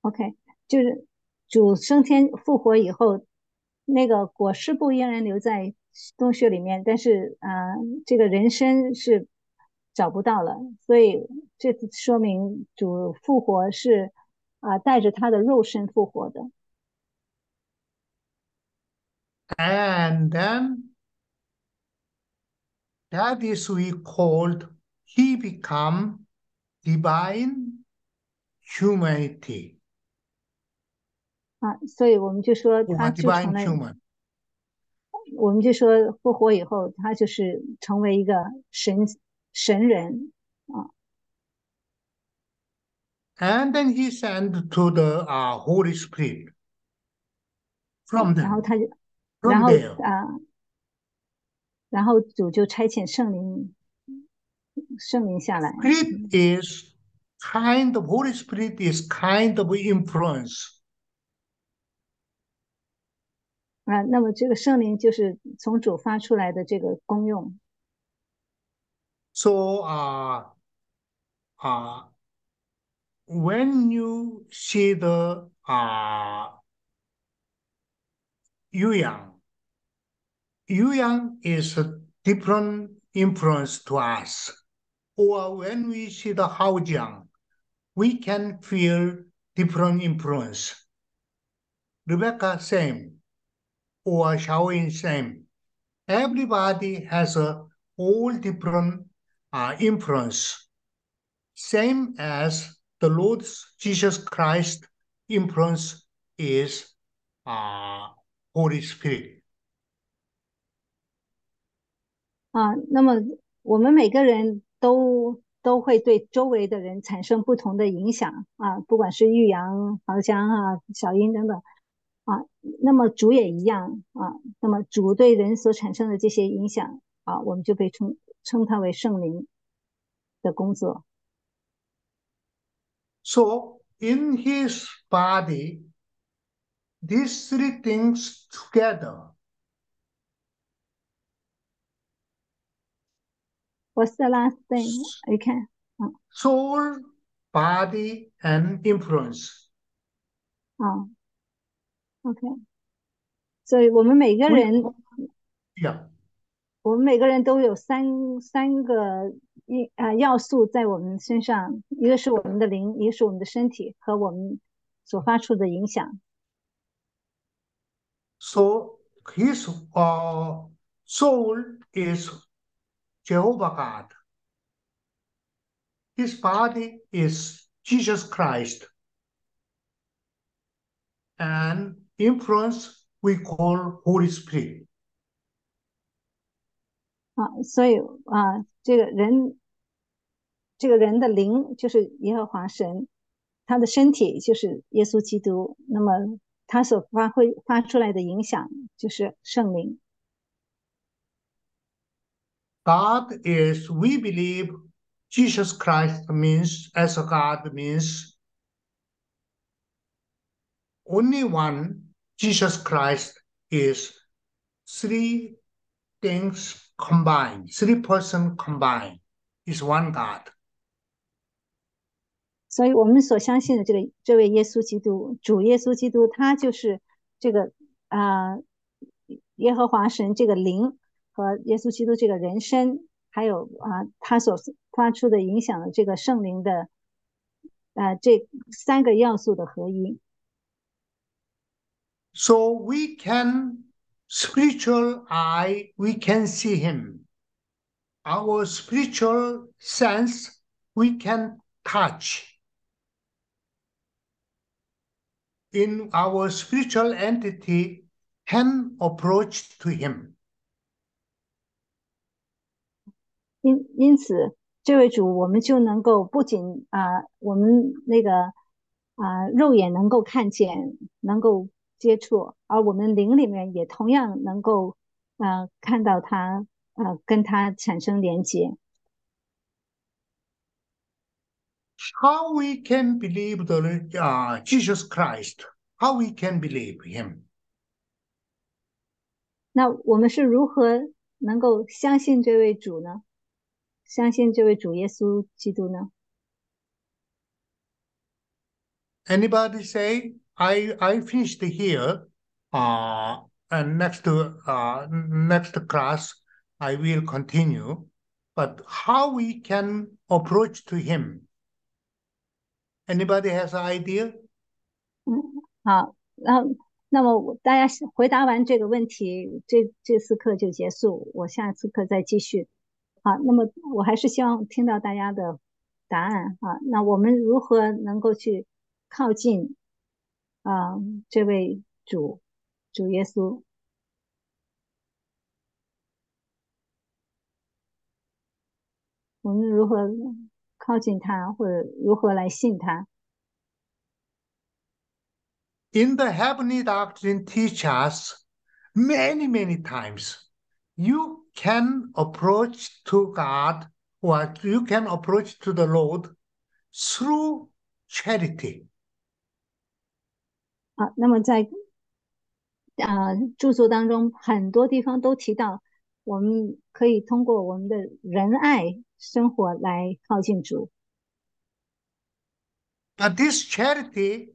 OK，就是主升天复活以后，那个裹尸布依然留在洞穴里面，但是啊、这个人身是找不到了，所以这说明主复活是啊、带着他的肉身复活的。And then that is we called he become divine humanity 啊，所以我们就说 or 他就成 divine 了， human. 我们就说复活以后，他就是成为一个神神人。 And then he sent to the uh, Holy Spirit. from 然后 them, 他就， from 然后 there. 啊，然后主就差遣圣灵，圣灵下来。 Spirit is kind of Holy Spirit is kind of influence. 啊，那么这个圣灵就是从主发出来的这个功用。 So uh, uh, when you see the uh, Yu Yang, Yu Yang is a different influence to us. Or when we see the Hao Jiang, we can feel different influence. Rebecca, same, or Xiaoying, same. Everybody has a all different uh, influence, same as the Lord Jesus Christ influence is uh, Holy Spirit. 啊，那么我们每个人都都会对周围的人产生不同的影响啊，不管是玉阳、豪江啊、小英等等啊，那么主也一样啊，那么主对人所产生的这些影响啊，我们就被称称它为圣灵的工作。So in his body, these three things together What's the last thing? You can soul, body, and influence. 啊，OK，所以我们每个 We- 人 Yeah. 我们每个人都有三三个一啊要素在我们身上，一个是我们的灵，一个是我们的身体和我们所发出的影响。 So his uh, soul is Jehovah God. His body is Jesus Christ. And influence we call Holy Spirit. 啊，所以啊，这个人，这个人的灵就是耶和华神，他的身体就是耶稣基督，那么他所发挥发出来的影响就是圣灵。 God is, we believe Jesus Christ means, as a God means only one, Jesus Christ is three things combined, three person combined is one God. 所以我们所相信的这个这位耶稣基督，主耶稣基督，他就是这个啊、耶和华神这个灵 和耶稣基督这个人身，还有啊、他所发出的影响的这个圣灵的啊、这三个要素的合一。 So we can, spiritual eye, we can see him. Our spiritual sense, we can touch. In our spiritual entity, can approach to him. 因因此，这位主，我们就能够不仅啊、我们那个啊、肉眼能够看见，能够接触，而我们灵里面也同样能够啊、看到他，啊，跟他产生连接。How we can believe the uh, Jesus Christ? How we can believe him? 那我们是如何能够相信这位主呢？相信这位主耶稣基督呢？Anybody say, I I finished here. Uh, and next to uh next class I will continue. But how we can approach to him? Anybody has an idea? 嗯好，然后那么我大家回答完这个问题，这这次课就结束，我下次课再继续。好，那么我还是希望听到大家的答案啊。那我们如何能够去靠近啊这位主主耶稣？我们如何靠近他，或者如何来信他？ in the heavenly doctrine teach us many, many times. You can approach to God or you can approach to the Lord through charity. 啊，那么在啊着作当中，很多地方都提到，我们可以通过我们的仁爱生活来靠近主。 But this charity,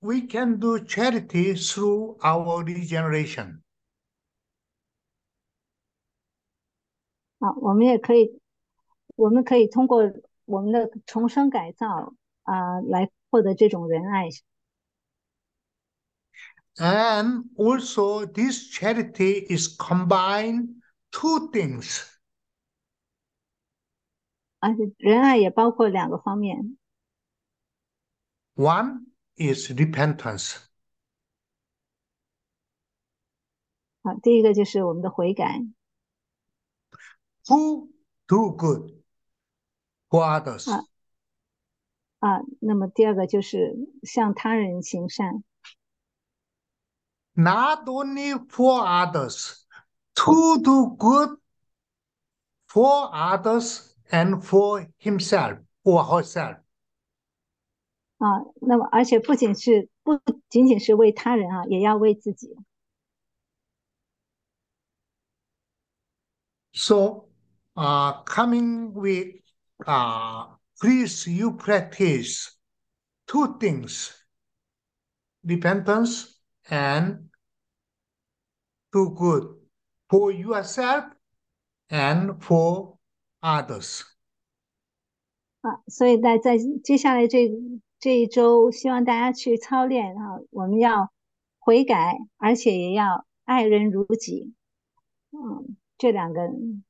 we can do charity through our regeneration. 啊，我们也可以，我们可以通过我们的重生改造啊，来获得这种仁爱。And also, this charity is combined two things. 而且仁爱也包括两个方面，One is repentance. 好，第一个就是我们的悔改 Who do good for others. 啊啊，那么第二个就是向他人行善 Not only for others, to do good for others and for himself or herself. 啊，那么而且不仅是不仅仅是为他人啊，也要为自己 So, uh, coming with, uh, please you practice two things, repentance and do good for yourself and for others. 啊，所以在在接下来这这一周，希望大家去操练啊，我们要悔改，而且也要爱人如己，嗯， 这两个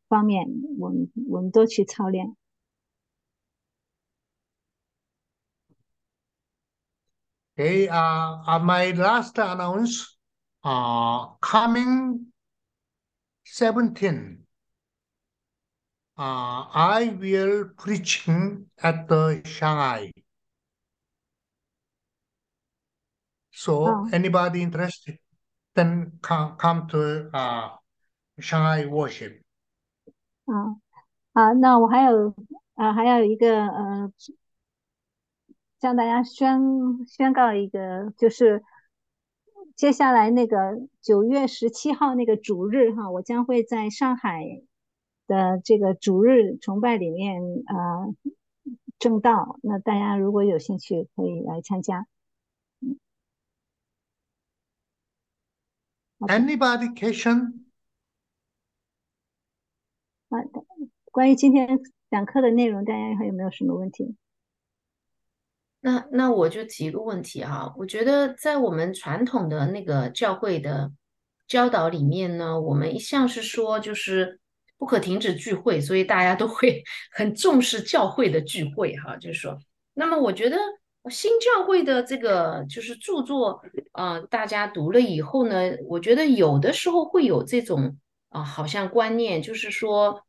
方面，我们我们都去操练。 Okay, uh, uh, my last announce, uh, coming 17, uh, I will preaching at the Shanghai. So Oh. anybody interested, then come, come to, uh, Shanghai worship. 啊啊，那我还有啊，还有一个呃，向大家宣宣告一个，就是接下来那个九月十七号那个主日哈，我将会在上海的这个主日崇拜里面啊正道，那大家如果有兴趣可以来参加。Anybody question? 啊，关于今天讲课的内容，大家还有没有什么问题？那那我就提一个问题哈，我觉得在我们传统的那个教会的教导里面呢，我们一向是说就是不可停止聚会，所以大家都会 *laughs* 很重视教会的聚会哈，就是说，那么我觉得新教会的这个就是著作，呃，大家读了以后呢，我觉得有的时候会有这种啊、好像观念，就是说，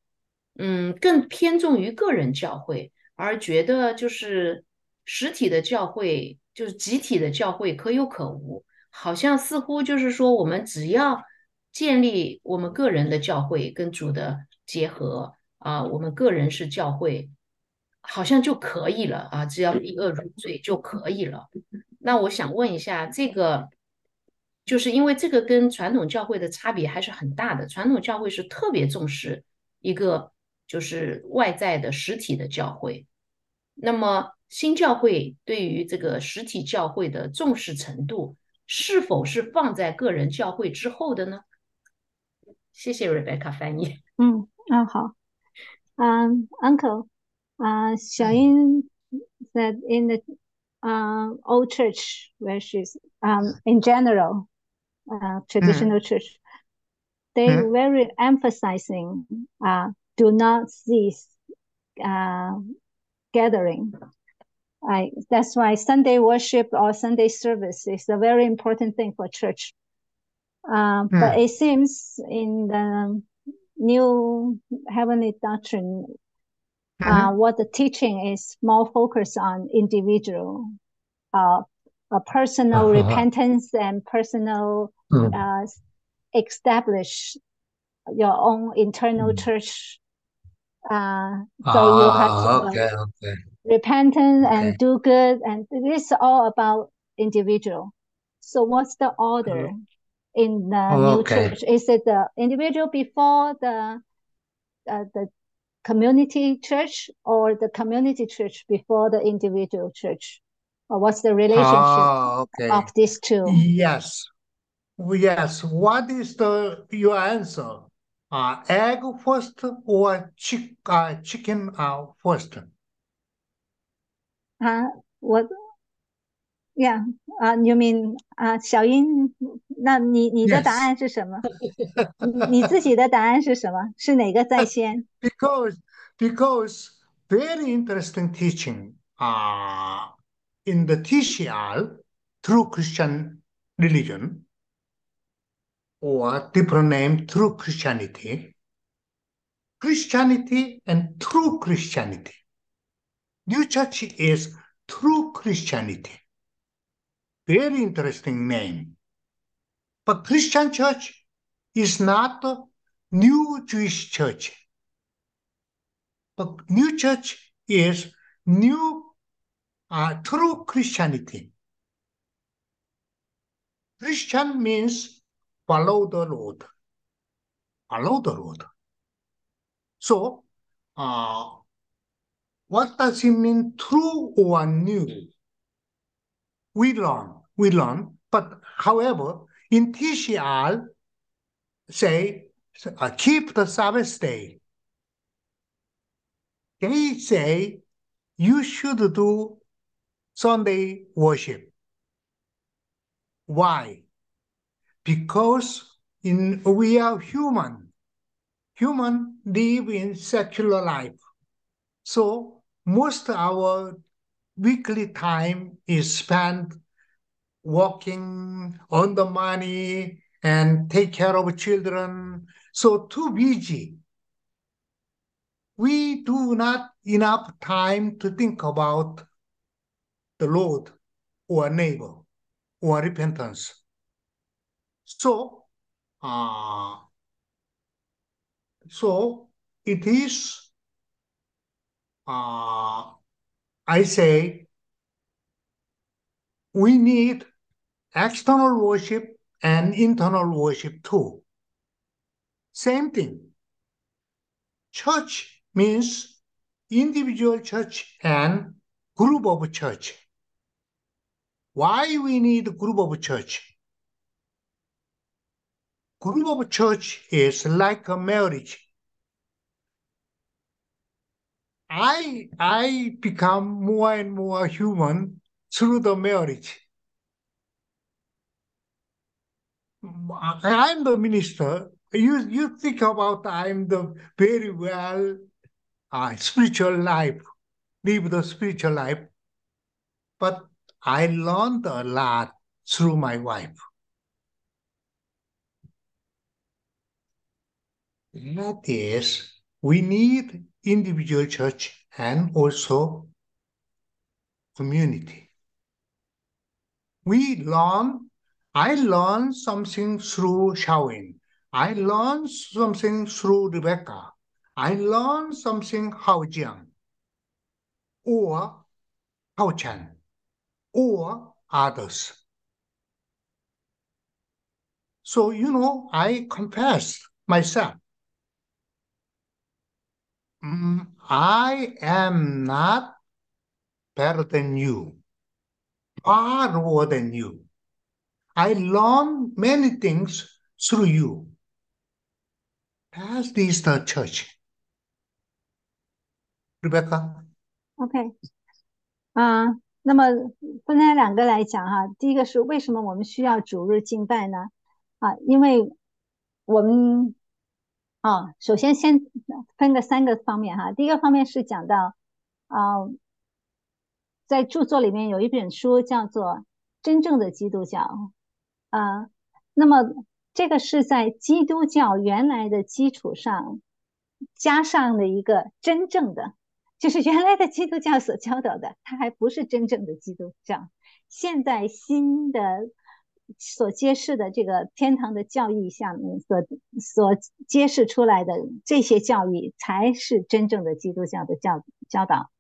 嗯，更偏重于个人教会，而觉得就是实体的教会，就是集体的教会可有可无，好像似乎就是说，我们只要建立我们个人的教会跟主的结合啊，我们个人是教会，好像就可以了啊，只要一恶如罪就可以了。那我想问一下，这个就是因为这个跟传统教会的差别还是很大的，传统教会是特别重视一个就是外在的实体的教会。那么新教会对于这个实体教会的重视程度，是否是放在个人教会之后的呢？谢谢 Rebecca 翻译。嗯，啊好，嗯，Uncle，啊，小英 said in the um old church where she's um in general, uh traditional church, they Mm. very emphasizing uh do not cease uh gathering. I that's why Sunday worship or Sunday service is a very important thing for church. Uh, but it seems in the new heavenly doctrine, uh, what the teaching is more focused on individual, uh, a personal Uh-huh. repentance and personal Mm. uh, establish your own internal Mm. church. Uh, so you have to Ah, uh, okay, okay. repentance Okay. and do good, and this is all about individual. So what's the order in the new Okay. church? Is it the individual before the uh, the community church, or the community church before the individual church, or what's the relationship Ah, okay. of these two? Yes. Yes. What is the your answer? Uh, egg first or chick, uh, chicken uh, first? Uh, what? Yeah. 啊、uh,，you mean 啊、uh,，小英，那你你的答案是什么？Yes. 你自己的答案是什么？是哪个在先？Because *laughs* because very interesting teaching uh, in the TCR True Christian Religion or different name true Christianity. Christianity and true Christianity. New church is true Christianity. Very interesting name. But Christian church is not new Jewish church. But new church is new uh, true Christianity. Christian means follow the road, Follow the Lord. So, uh, what does it mean true or new? We learn, we learn. But however, in TCR, say, uh, keep the Sabbath day. They say you should do Sunday worship. Why? Because in we are human. Human live in secular life. So most our weekly time is spent working, on the money, and take care of children. So too busy. We do not enough time to think about the Lord or neighbor or repentance. So, uh, so it is, uh, I say, we need external worship and internal worship too. Same thing. Church means individual church and group of church. Why we need group of church? Group of church is like a marriage. I I become more and more human through the marriage. I'm the minister. You you think about I'm the very well uh, spiritual life, live the spiritual life, but I learned a lot through my wife. That is, we need individual church and also community. We learn, I learned something through Shaolin. I learned something through Rebecca. I learned something Hao Jiang or Hao Chan or others. So, you know, I confess myself. I am not better than you, far more than you. I learn many things through you. As is the church. Rebecca? OK，啊，那么分开两个来讲哈。第一个是为什么我们需要主日敬拜呢？啊，因为我们啊，首先先分个三个方面哈。第一个方面是讲到啊，在著作里面有一本书叫做《真正的基督教》啊，那么这个是在基督教原来的基础上加上的一个真正的。就是原来的基督教所教导的，它还不是真正的基督教。现在新的所揭示的这个天堂的教义下面所所揭示出来的这些教义，才是真正的基督教的教教导。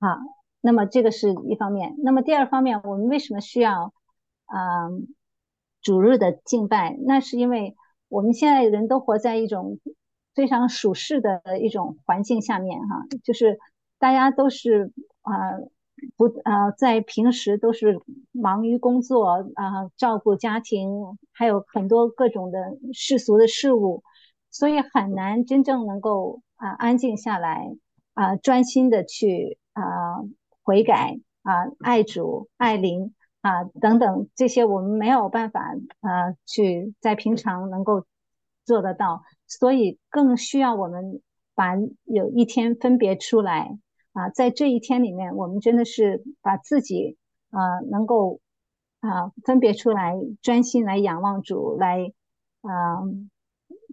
好，那么这个是一方面。那么第二方面，我们为什么需要嗯主日的敬拜？那是因为我们现在人都活在一种非常舒适的一种环境下面，哈，就是大家都是啊。不呃，在平时都是忙于工作啊，照顾家庭，还有很多各种的世俗的事物，所以很难真正能够啊安静下来啊，专心的去啊悔改啊爱主爱灵啊等等这些，我们没有办法啊去在平常能够做得到，所以更需要我们把有一天分别出来。啊，在这一天里面，我们真的是把自己啊能够啊分别出来，专心来仰望主，来啊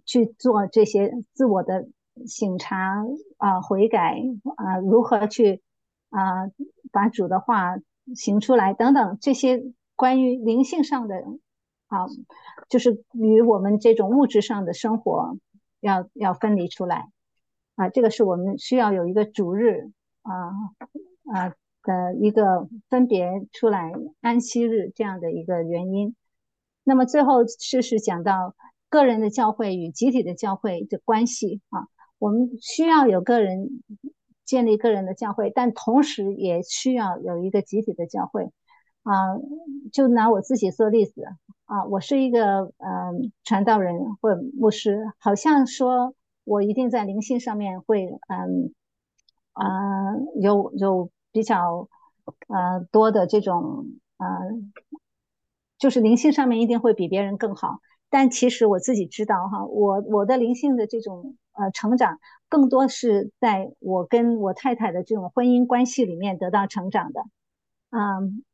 去做这些自我的省察啊悔改啊，如何去啊把主的话行出来等等这些关于灵性上的啊，就是与我们这种物质上的生活要要分离出来啊，这个是我们需要有一个主日。啊啊的一个分别出来安息日这样的一个原因。那么最后是是讲到个人的教会与集体的教会的关系啊，我们需要有个人建立个人的教会，但同时也需要有一个集体的教会啊。就拿我自己做例子啊，我是一个嗯传道人或牧师，好像说我一定在灵性上面会嗯。啊，有有比较呃多的这种呃，就是灵性上面一定会比别人更好。但其实我自己知道哈，我我的灵性的这种呃成长，更多是在我跟我太太的这种婚姻关系里面得到成长的。嗯，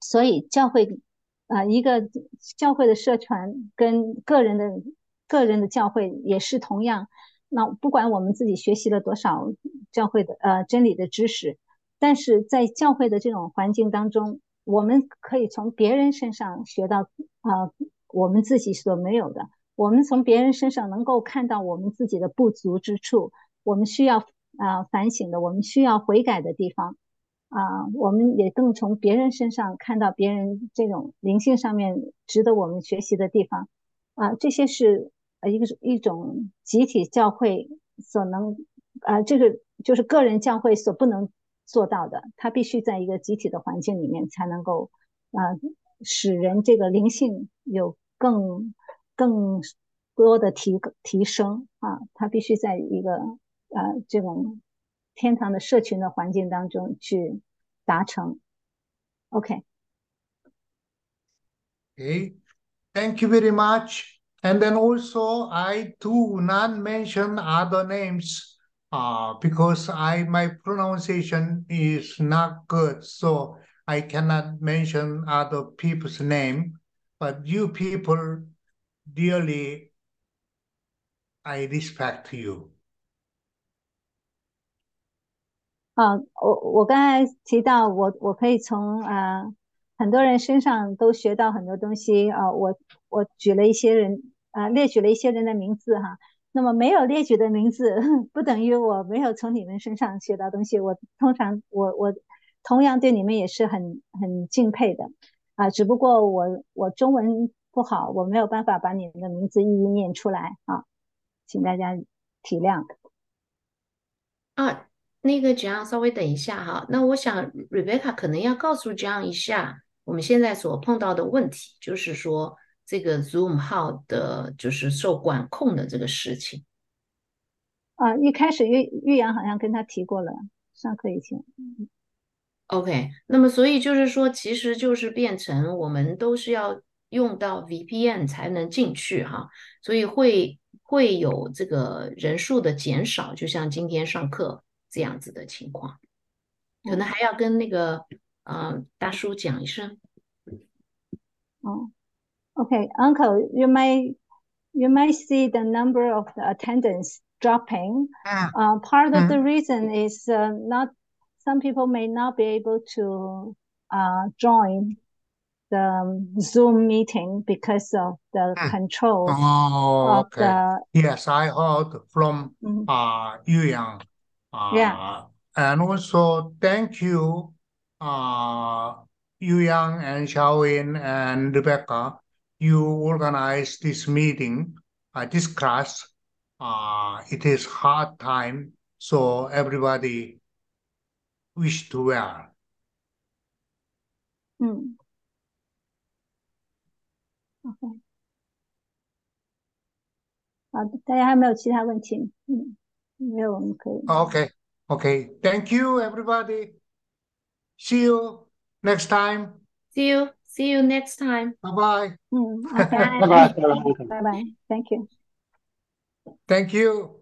所以教会啊，一个教会的社团跟个人的个人的教会也是同样。那不管我们自己学习了多少教会的呃真理的知识，但是在教会的这种环境当中，我们可以从别人身上学到啊我们自己所没有的，我们从别人身上能够看到我们自己的不足之处，我们需要啊反省的，我们需要悔改的地方啊，我们也更从别人身上看到别人这种灵性上面值得我们学习的地方啊，这些是。呃，一个是一种集体教会所能，呃，这个就是个人教会所不能做到的，它必须在一个集体的环境里面才能够，呃，使人这个灵性有更更多的提提升啊，它必须在一个呃这种天堂的社群的环境当中去达成。OK。Okay, thank you very much. And then also I do not mention other names uh, because I my pronunciation is not good. So I cannot mention other people's name. But you people, dearly, I respect you. 啊，我我刚才提到我我可以从啊很多人身上都学到很多东西啊，我我举了一些人 啊，列举了一些人的名字哈。那么没有列举的名字，*laughs* 不等于我没有从你们身上学到东西。我通常我我同样对你们也是很很敬佩的啊。只不过我我中文不好，我没有办法把你们的名字一一念出来啊，请大家体谅。啊，那个 John 稍微等一下哈。那我想 Rebecca 可能要告诉 John 一下我们现在所碰到的问题，就是说。这个 Zoom 号的，就是受管控的这个事情。啊，一开始玉玉阳好像跟他提过了，上课以前。OK，那么所以就是说，其实就是变成我们都是要用到 VPN 才能进去哈，所以会会有这个人数的减少，就像今天上课这样子的情况，可能还要跟那个呃大叔讲一声。哦。Okay, Uncle, you may you may see the number of the attendance dropping. Ah. Uh, part of mm. the reason is uh, not some people may not be able to uh, join the Zoom meeting because of the Hmm. control Oh, okay. the Yes, I heard from mm, uh Yu Yang. Yeah. Uh, and also thank you, uh Yu Yang and Xiaoying and Rebecca You organized this meeting, uh, this class. Uh, it is hard time, so everybody wish to well. 嗯，OK，好的，大家还有没有其他问题？嗯，没有，我们可以。 Okay, okay. Thank you, everybody. See you next time. See you, See you next time. Bye-bye. Hmm, Bye-bye. Bye-bye. Thank you. Thank you.